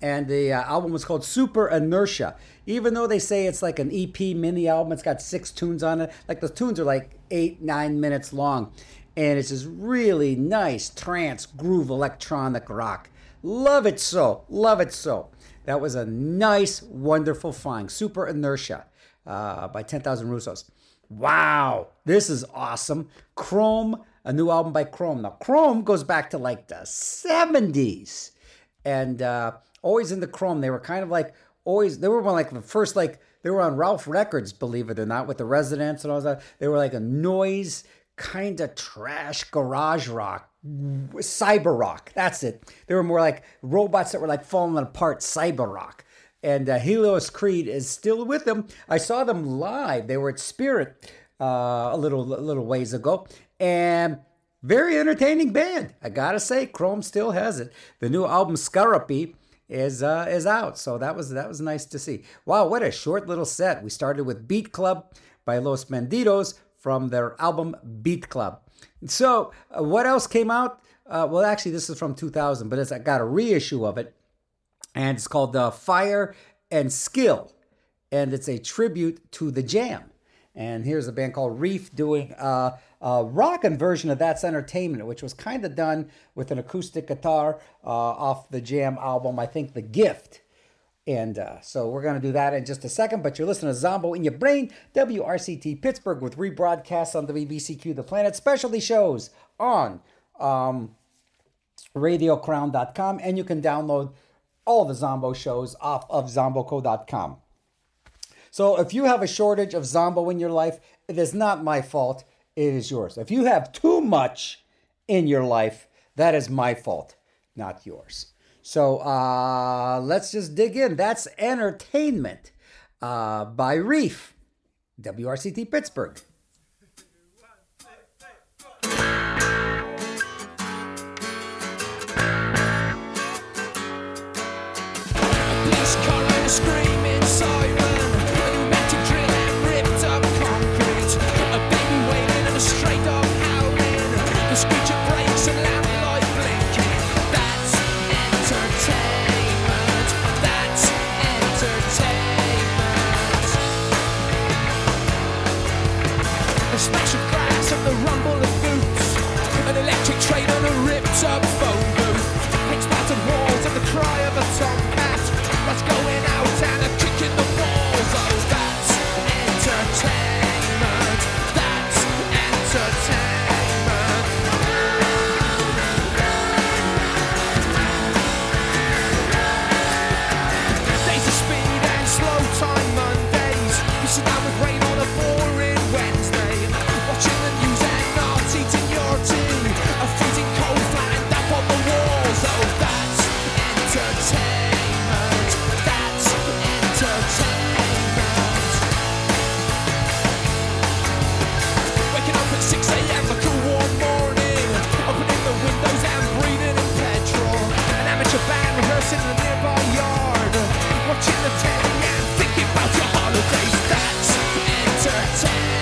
And the uh, album was called super inertia. Even though they say it's like an ep mini album it's got six tunes on it. Like the tunes are like eight nine minutes long. And it's this really nice trance groove electronic rock. Love it so love it so that was a nice, wonderful find. Super Inertia uh, by 10,000 Russos. Wow, this is awesome. Chrome, a new album by Chrome. Now, Chrome goes back to like the 70s. And uh, always in the Chrome, they were kind of like, always, they were like the first, like, they were on Ralph Records, believe it or not, with the residents and all that. They were like a noise, kind of trash garage rock cyber rock. That's it. They were more like robots that were like falling apart, cyber rock. And uh, Helios Creed is still with them. I saw them live. They were at Spirit uh, a little a little ways ago, and very entertaining band. I gotta say, Chrome still has it. The new album Scaropy is uh, is out, so that was that was nice to see. Wow, what a short little set. We started with Beat Club by Los Bandidos from their album Beat Club. So, uh, what else came out? Uh, well, actually, this is from 2000, but it's I got a reissue of it, and it's called uh, Fire and Skill, and it's a tribute to the Jam. And here's a band called Reef doing uh, a rockin' version of That's Entertainment, which was kind of done with an acoustic guitar uh, off the Jam album, I think The Gift. And uh, so we're going to do that in just a second. But you're listening to Zombo in Your Brain, WRCT Pittsburgh, with rebroadcasts on WBCQ The Planet, specialty shows on um, radiocrown.com. And you can download all the Zombo shows off of zomboco.com. So if you have a shortage of Zombo in your life, it is not my fault. It is yours. If you have too much in your life, that is my fault, not yours. So uh, let's just dig in. That's Entertainment uh, by Reef, WRCT Pittsburgh. in the nearby yard, watching the telly and thinking about your holidays. That's entertainment.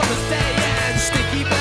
summer's day and sticky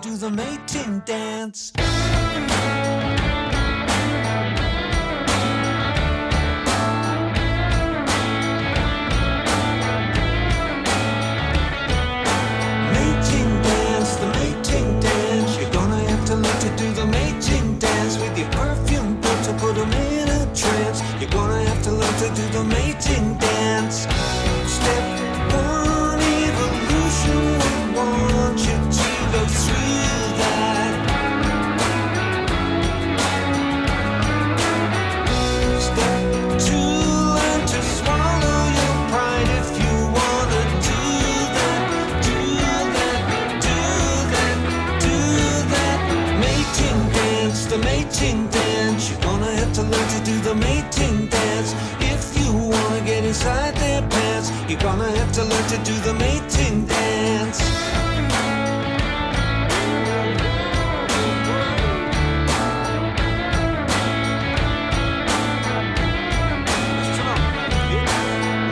do the maid mating dance.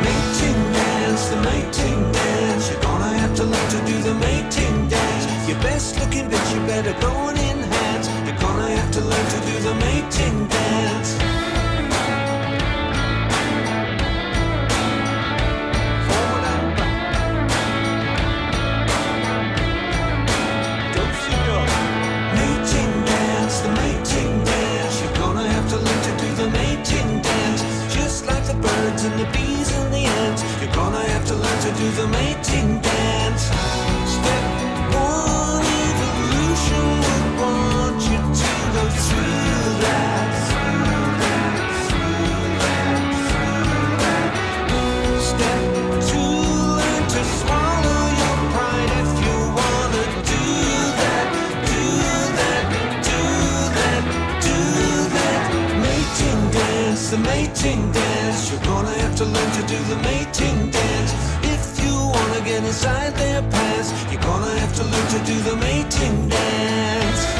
Mating dance, the mating dance. You're gonna have to learn to do the mating dance. You're best looking, but you better go and enhance. You're gonna have to learn to do the mating dance. and the bees and the ants. You're gonna have to learn to do the mating dance. Step one, evolution would want you to go through that. Through that, through that, through that. Step two, learn to swallow your pride if you wanna do that, do that, do that, do that. Mating dance, the mating dance. You're gonna have to learn to do the mating dance. If you wanna get inside their pants, you're gonna have to learn to do the mating dance.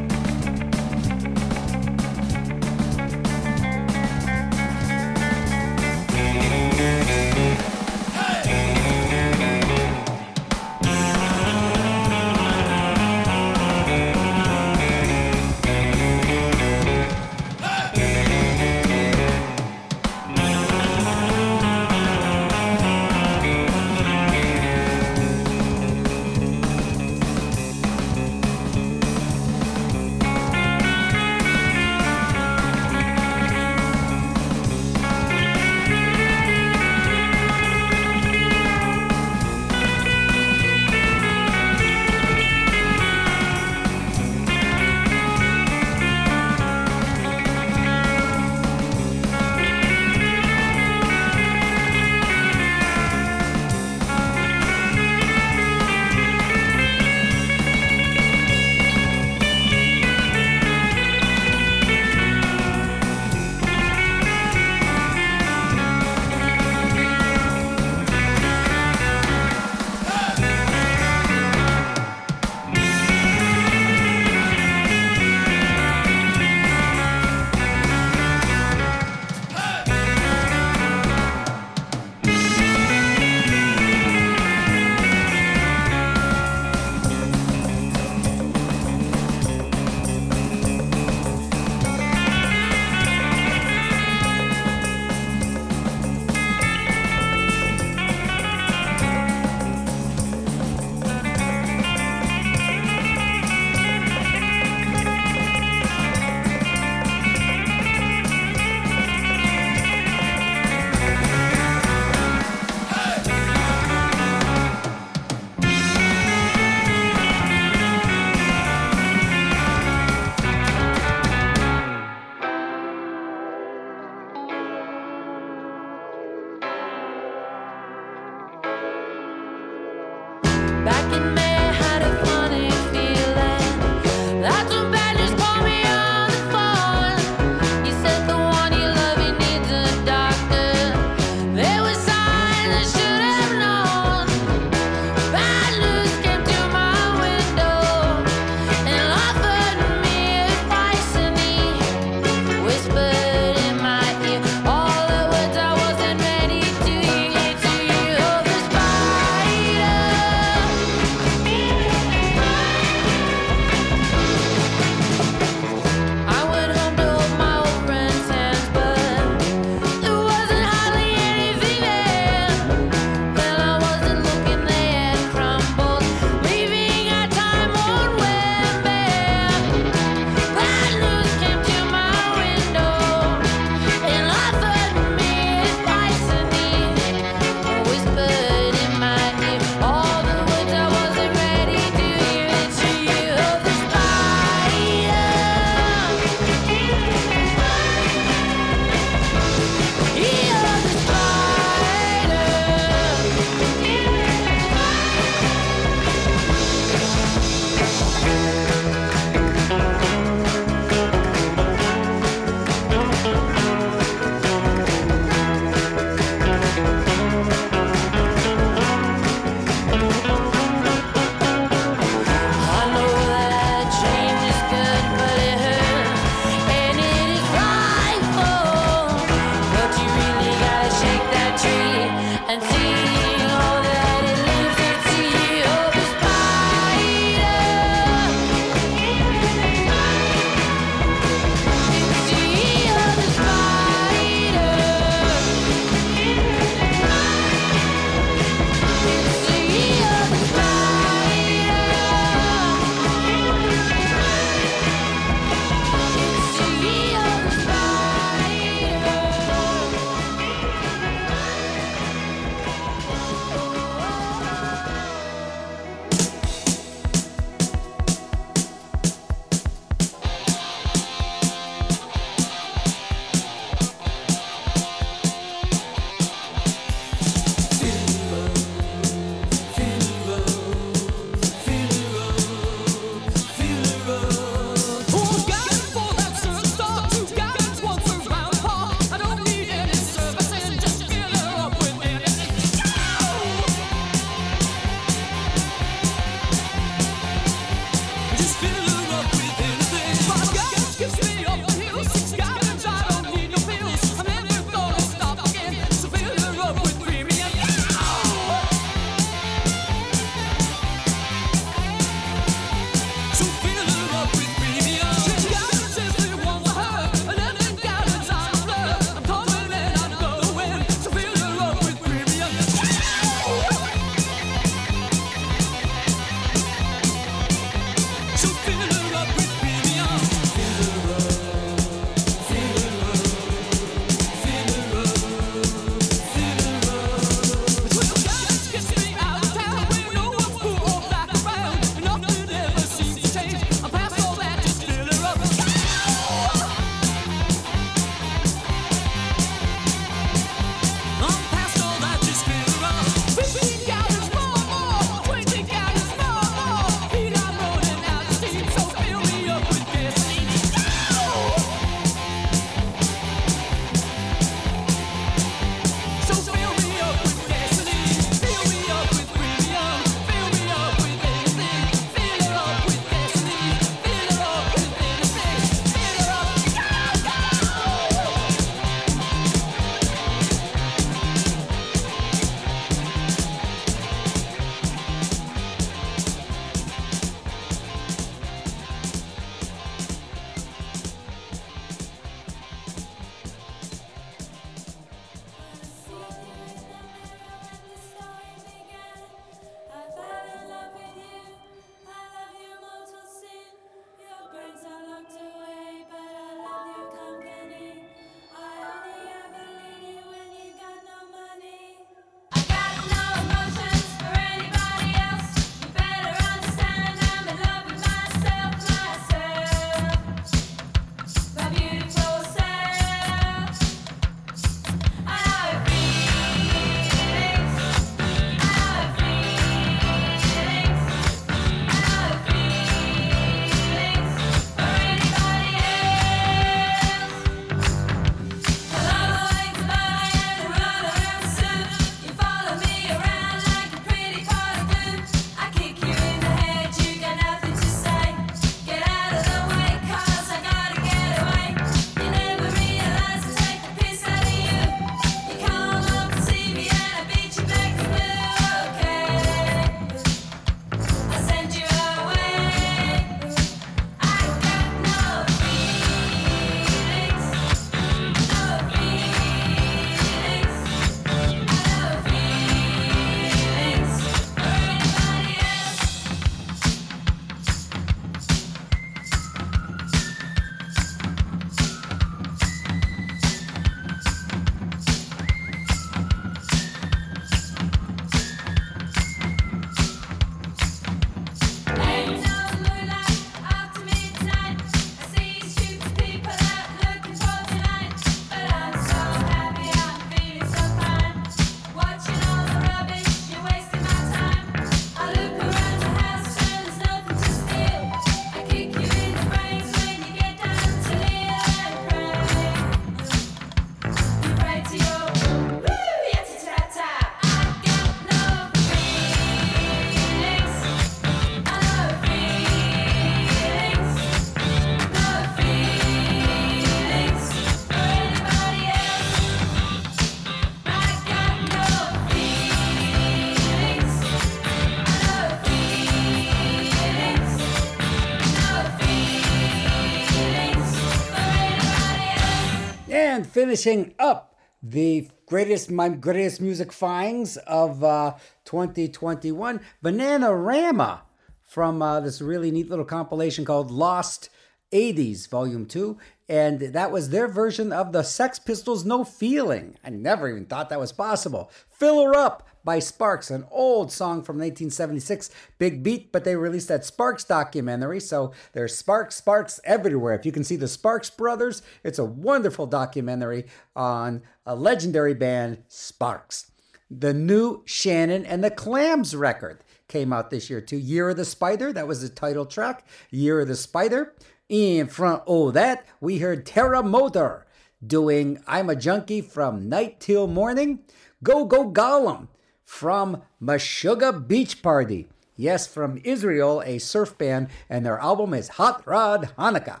Finishing up the greatest my greatest music finds of uh, 2021, Bananarama from uh, this really neat little compilation called Lost 80s Volume 2. And that was their version of the Sex Pistols' No Feeling. I never even thought that was possible. Fill Her Up by Sparks, an old song from 1976, Big Beat, but they released that Sparks documentary. So there's Sparks, Sparks everywhere. If you can see the Sparks Brothers, it's a wonderful documentary on a legendary band, Sparks. The new Shannon and the Clams record came out this year too. Year of the Spider, that was the title track. Year of the Spider. In front of that, we heard Terra Motor doing I'm a Junkie from Night Till Morning. Go Go Gollum from Meshuggah Beach Party. Yes, from Israel, a surf band, and their album is Hot Rod Hanukkah.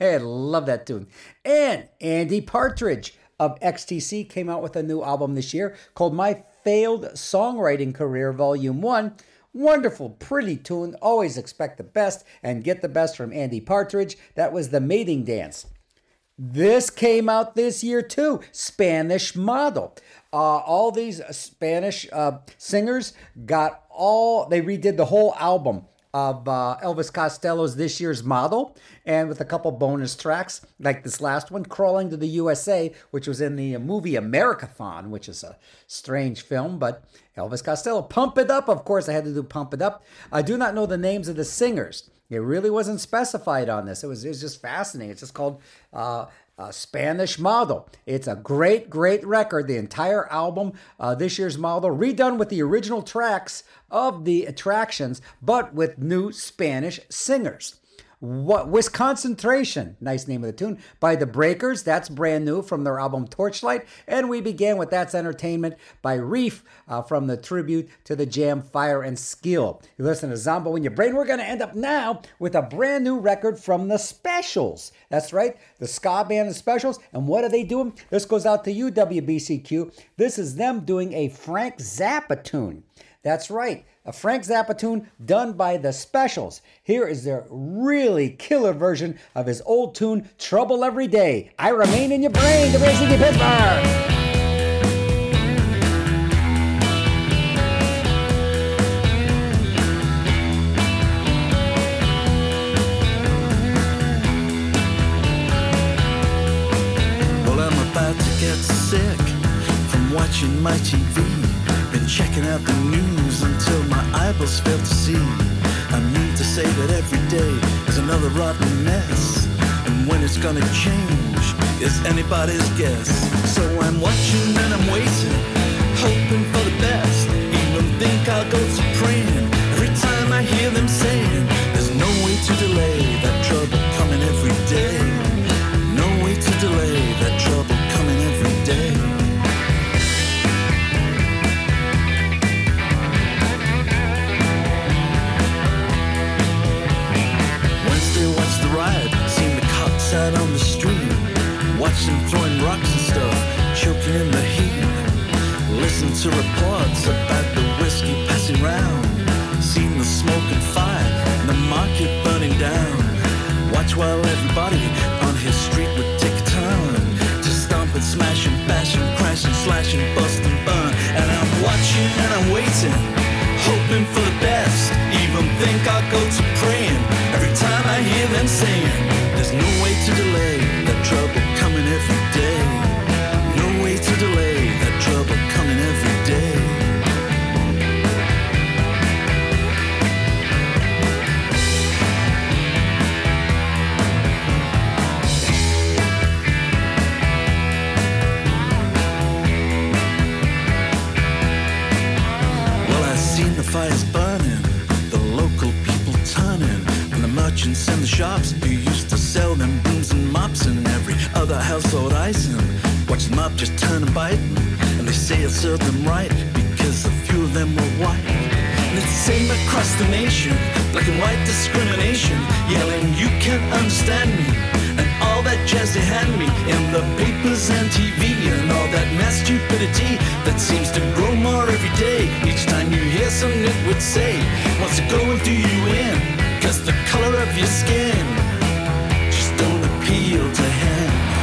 I love that tune. And Andy Partridge of XTC came out with a new album this year called My Failed Songwriting Career Volume 1. Wonderful, pretty tune. Always expect the best and get the best from Andy Partridge. That was the mating dance. This came out this year too. Spanish Model. Uh, all these Spanish uh, singers got all, they redid the whole album of uh, Elvis Costello's This Year's Model, and with a couple bonus tracks, like this last one, Crawling to the USA, which was in the movie Americathon, which is a strange film, but Elvis Costello. Pump It Up, of course, I had to do Pump It Up. I do not know the names of the singers. It really wasn't specified on this. It was, it was just fascinating. It's just called uh, uh, Spanish Model. It's a great, great record. The entire album, uh, this year's model, redone with the original tracks of the attractions, but with new Spanish singers. What Wisconcentration, nice name of the tune, by the Breakers. That's brand new from their album Torchlight. And we began with That's Entertainment by Reef uh, from the tribute to the jam Fire and Skill. You listen to Zombo in your brain. We're going to end up now with a brand new record from the Specials. That's right, the ska band, the Specials. And what are they doing? This goes out to you, WBCQ. This is them doing a Frank Zappa tune. That's right, a Frank Zappa tune done by the Specials. Here is their really killer version of his old tune, Trouble Every Day. I remain in your brain, the Racing Pittsburgh. Well, I'm about to get sick from watching my TV. Another rotten mess. And when it's gonna change is anybody's guess. So I'm watching and I'm waiting, hoping for the best. Even think I'll go to praying every time I hear them saying there's no way to delay that trouble coming every day. The cops out on the street. Watch them throwing rocks and stuff, choking in the heat. Listen to reports about the whiskey passing round. Seen the smoke and fire, and the market burning down. Watch while everybody on his street would take a turn to stomp and smash and bash and crash and slash and bust and burn. And I'm watching and I'm waiting, hoping for the best. Even think I'll go to praying time I hear them saying, There's no way to delay that trouble coming every day. No way to delay that trouble coming every day. Merchants and the shops who used to sell them brooms and mops and every other household item. Watch them up just turn and bite, and they say it served them right because a few of them were white. And it's the same across the nation, black and white discrimination, yelling, You can't understand me. And all that jazz they hand me in the papers and TV and all that mass stupidity that seems to grow more every day. Each time you hear something it would say, What's it going to you in? Cause the color of your skin just don't appeal to him.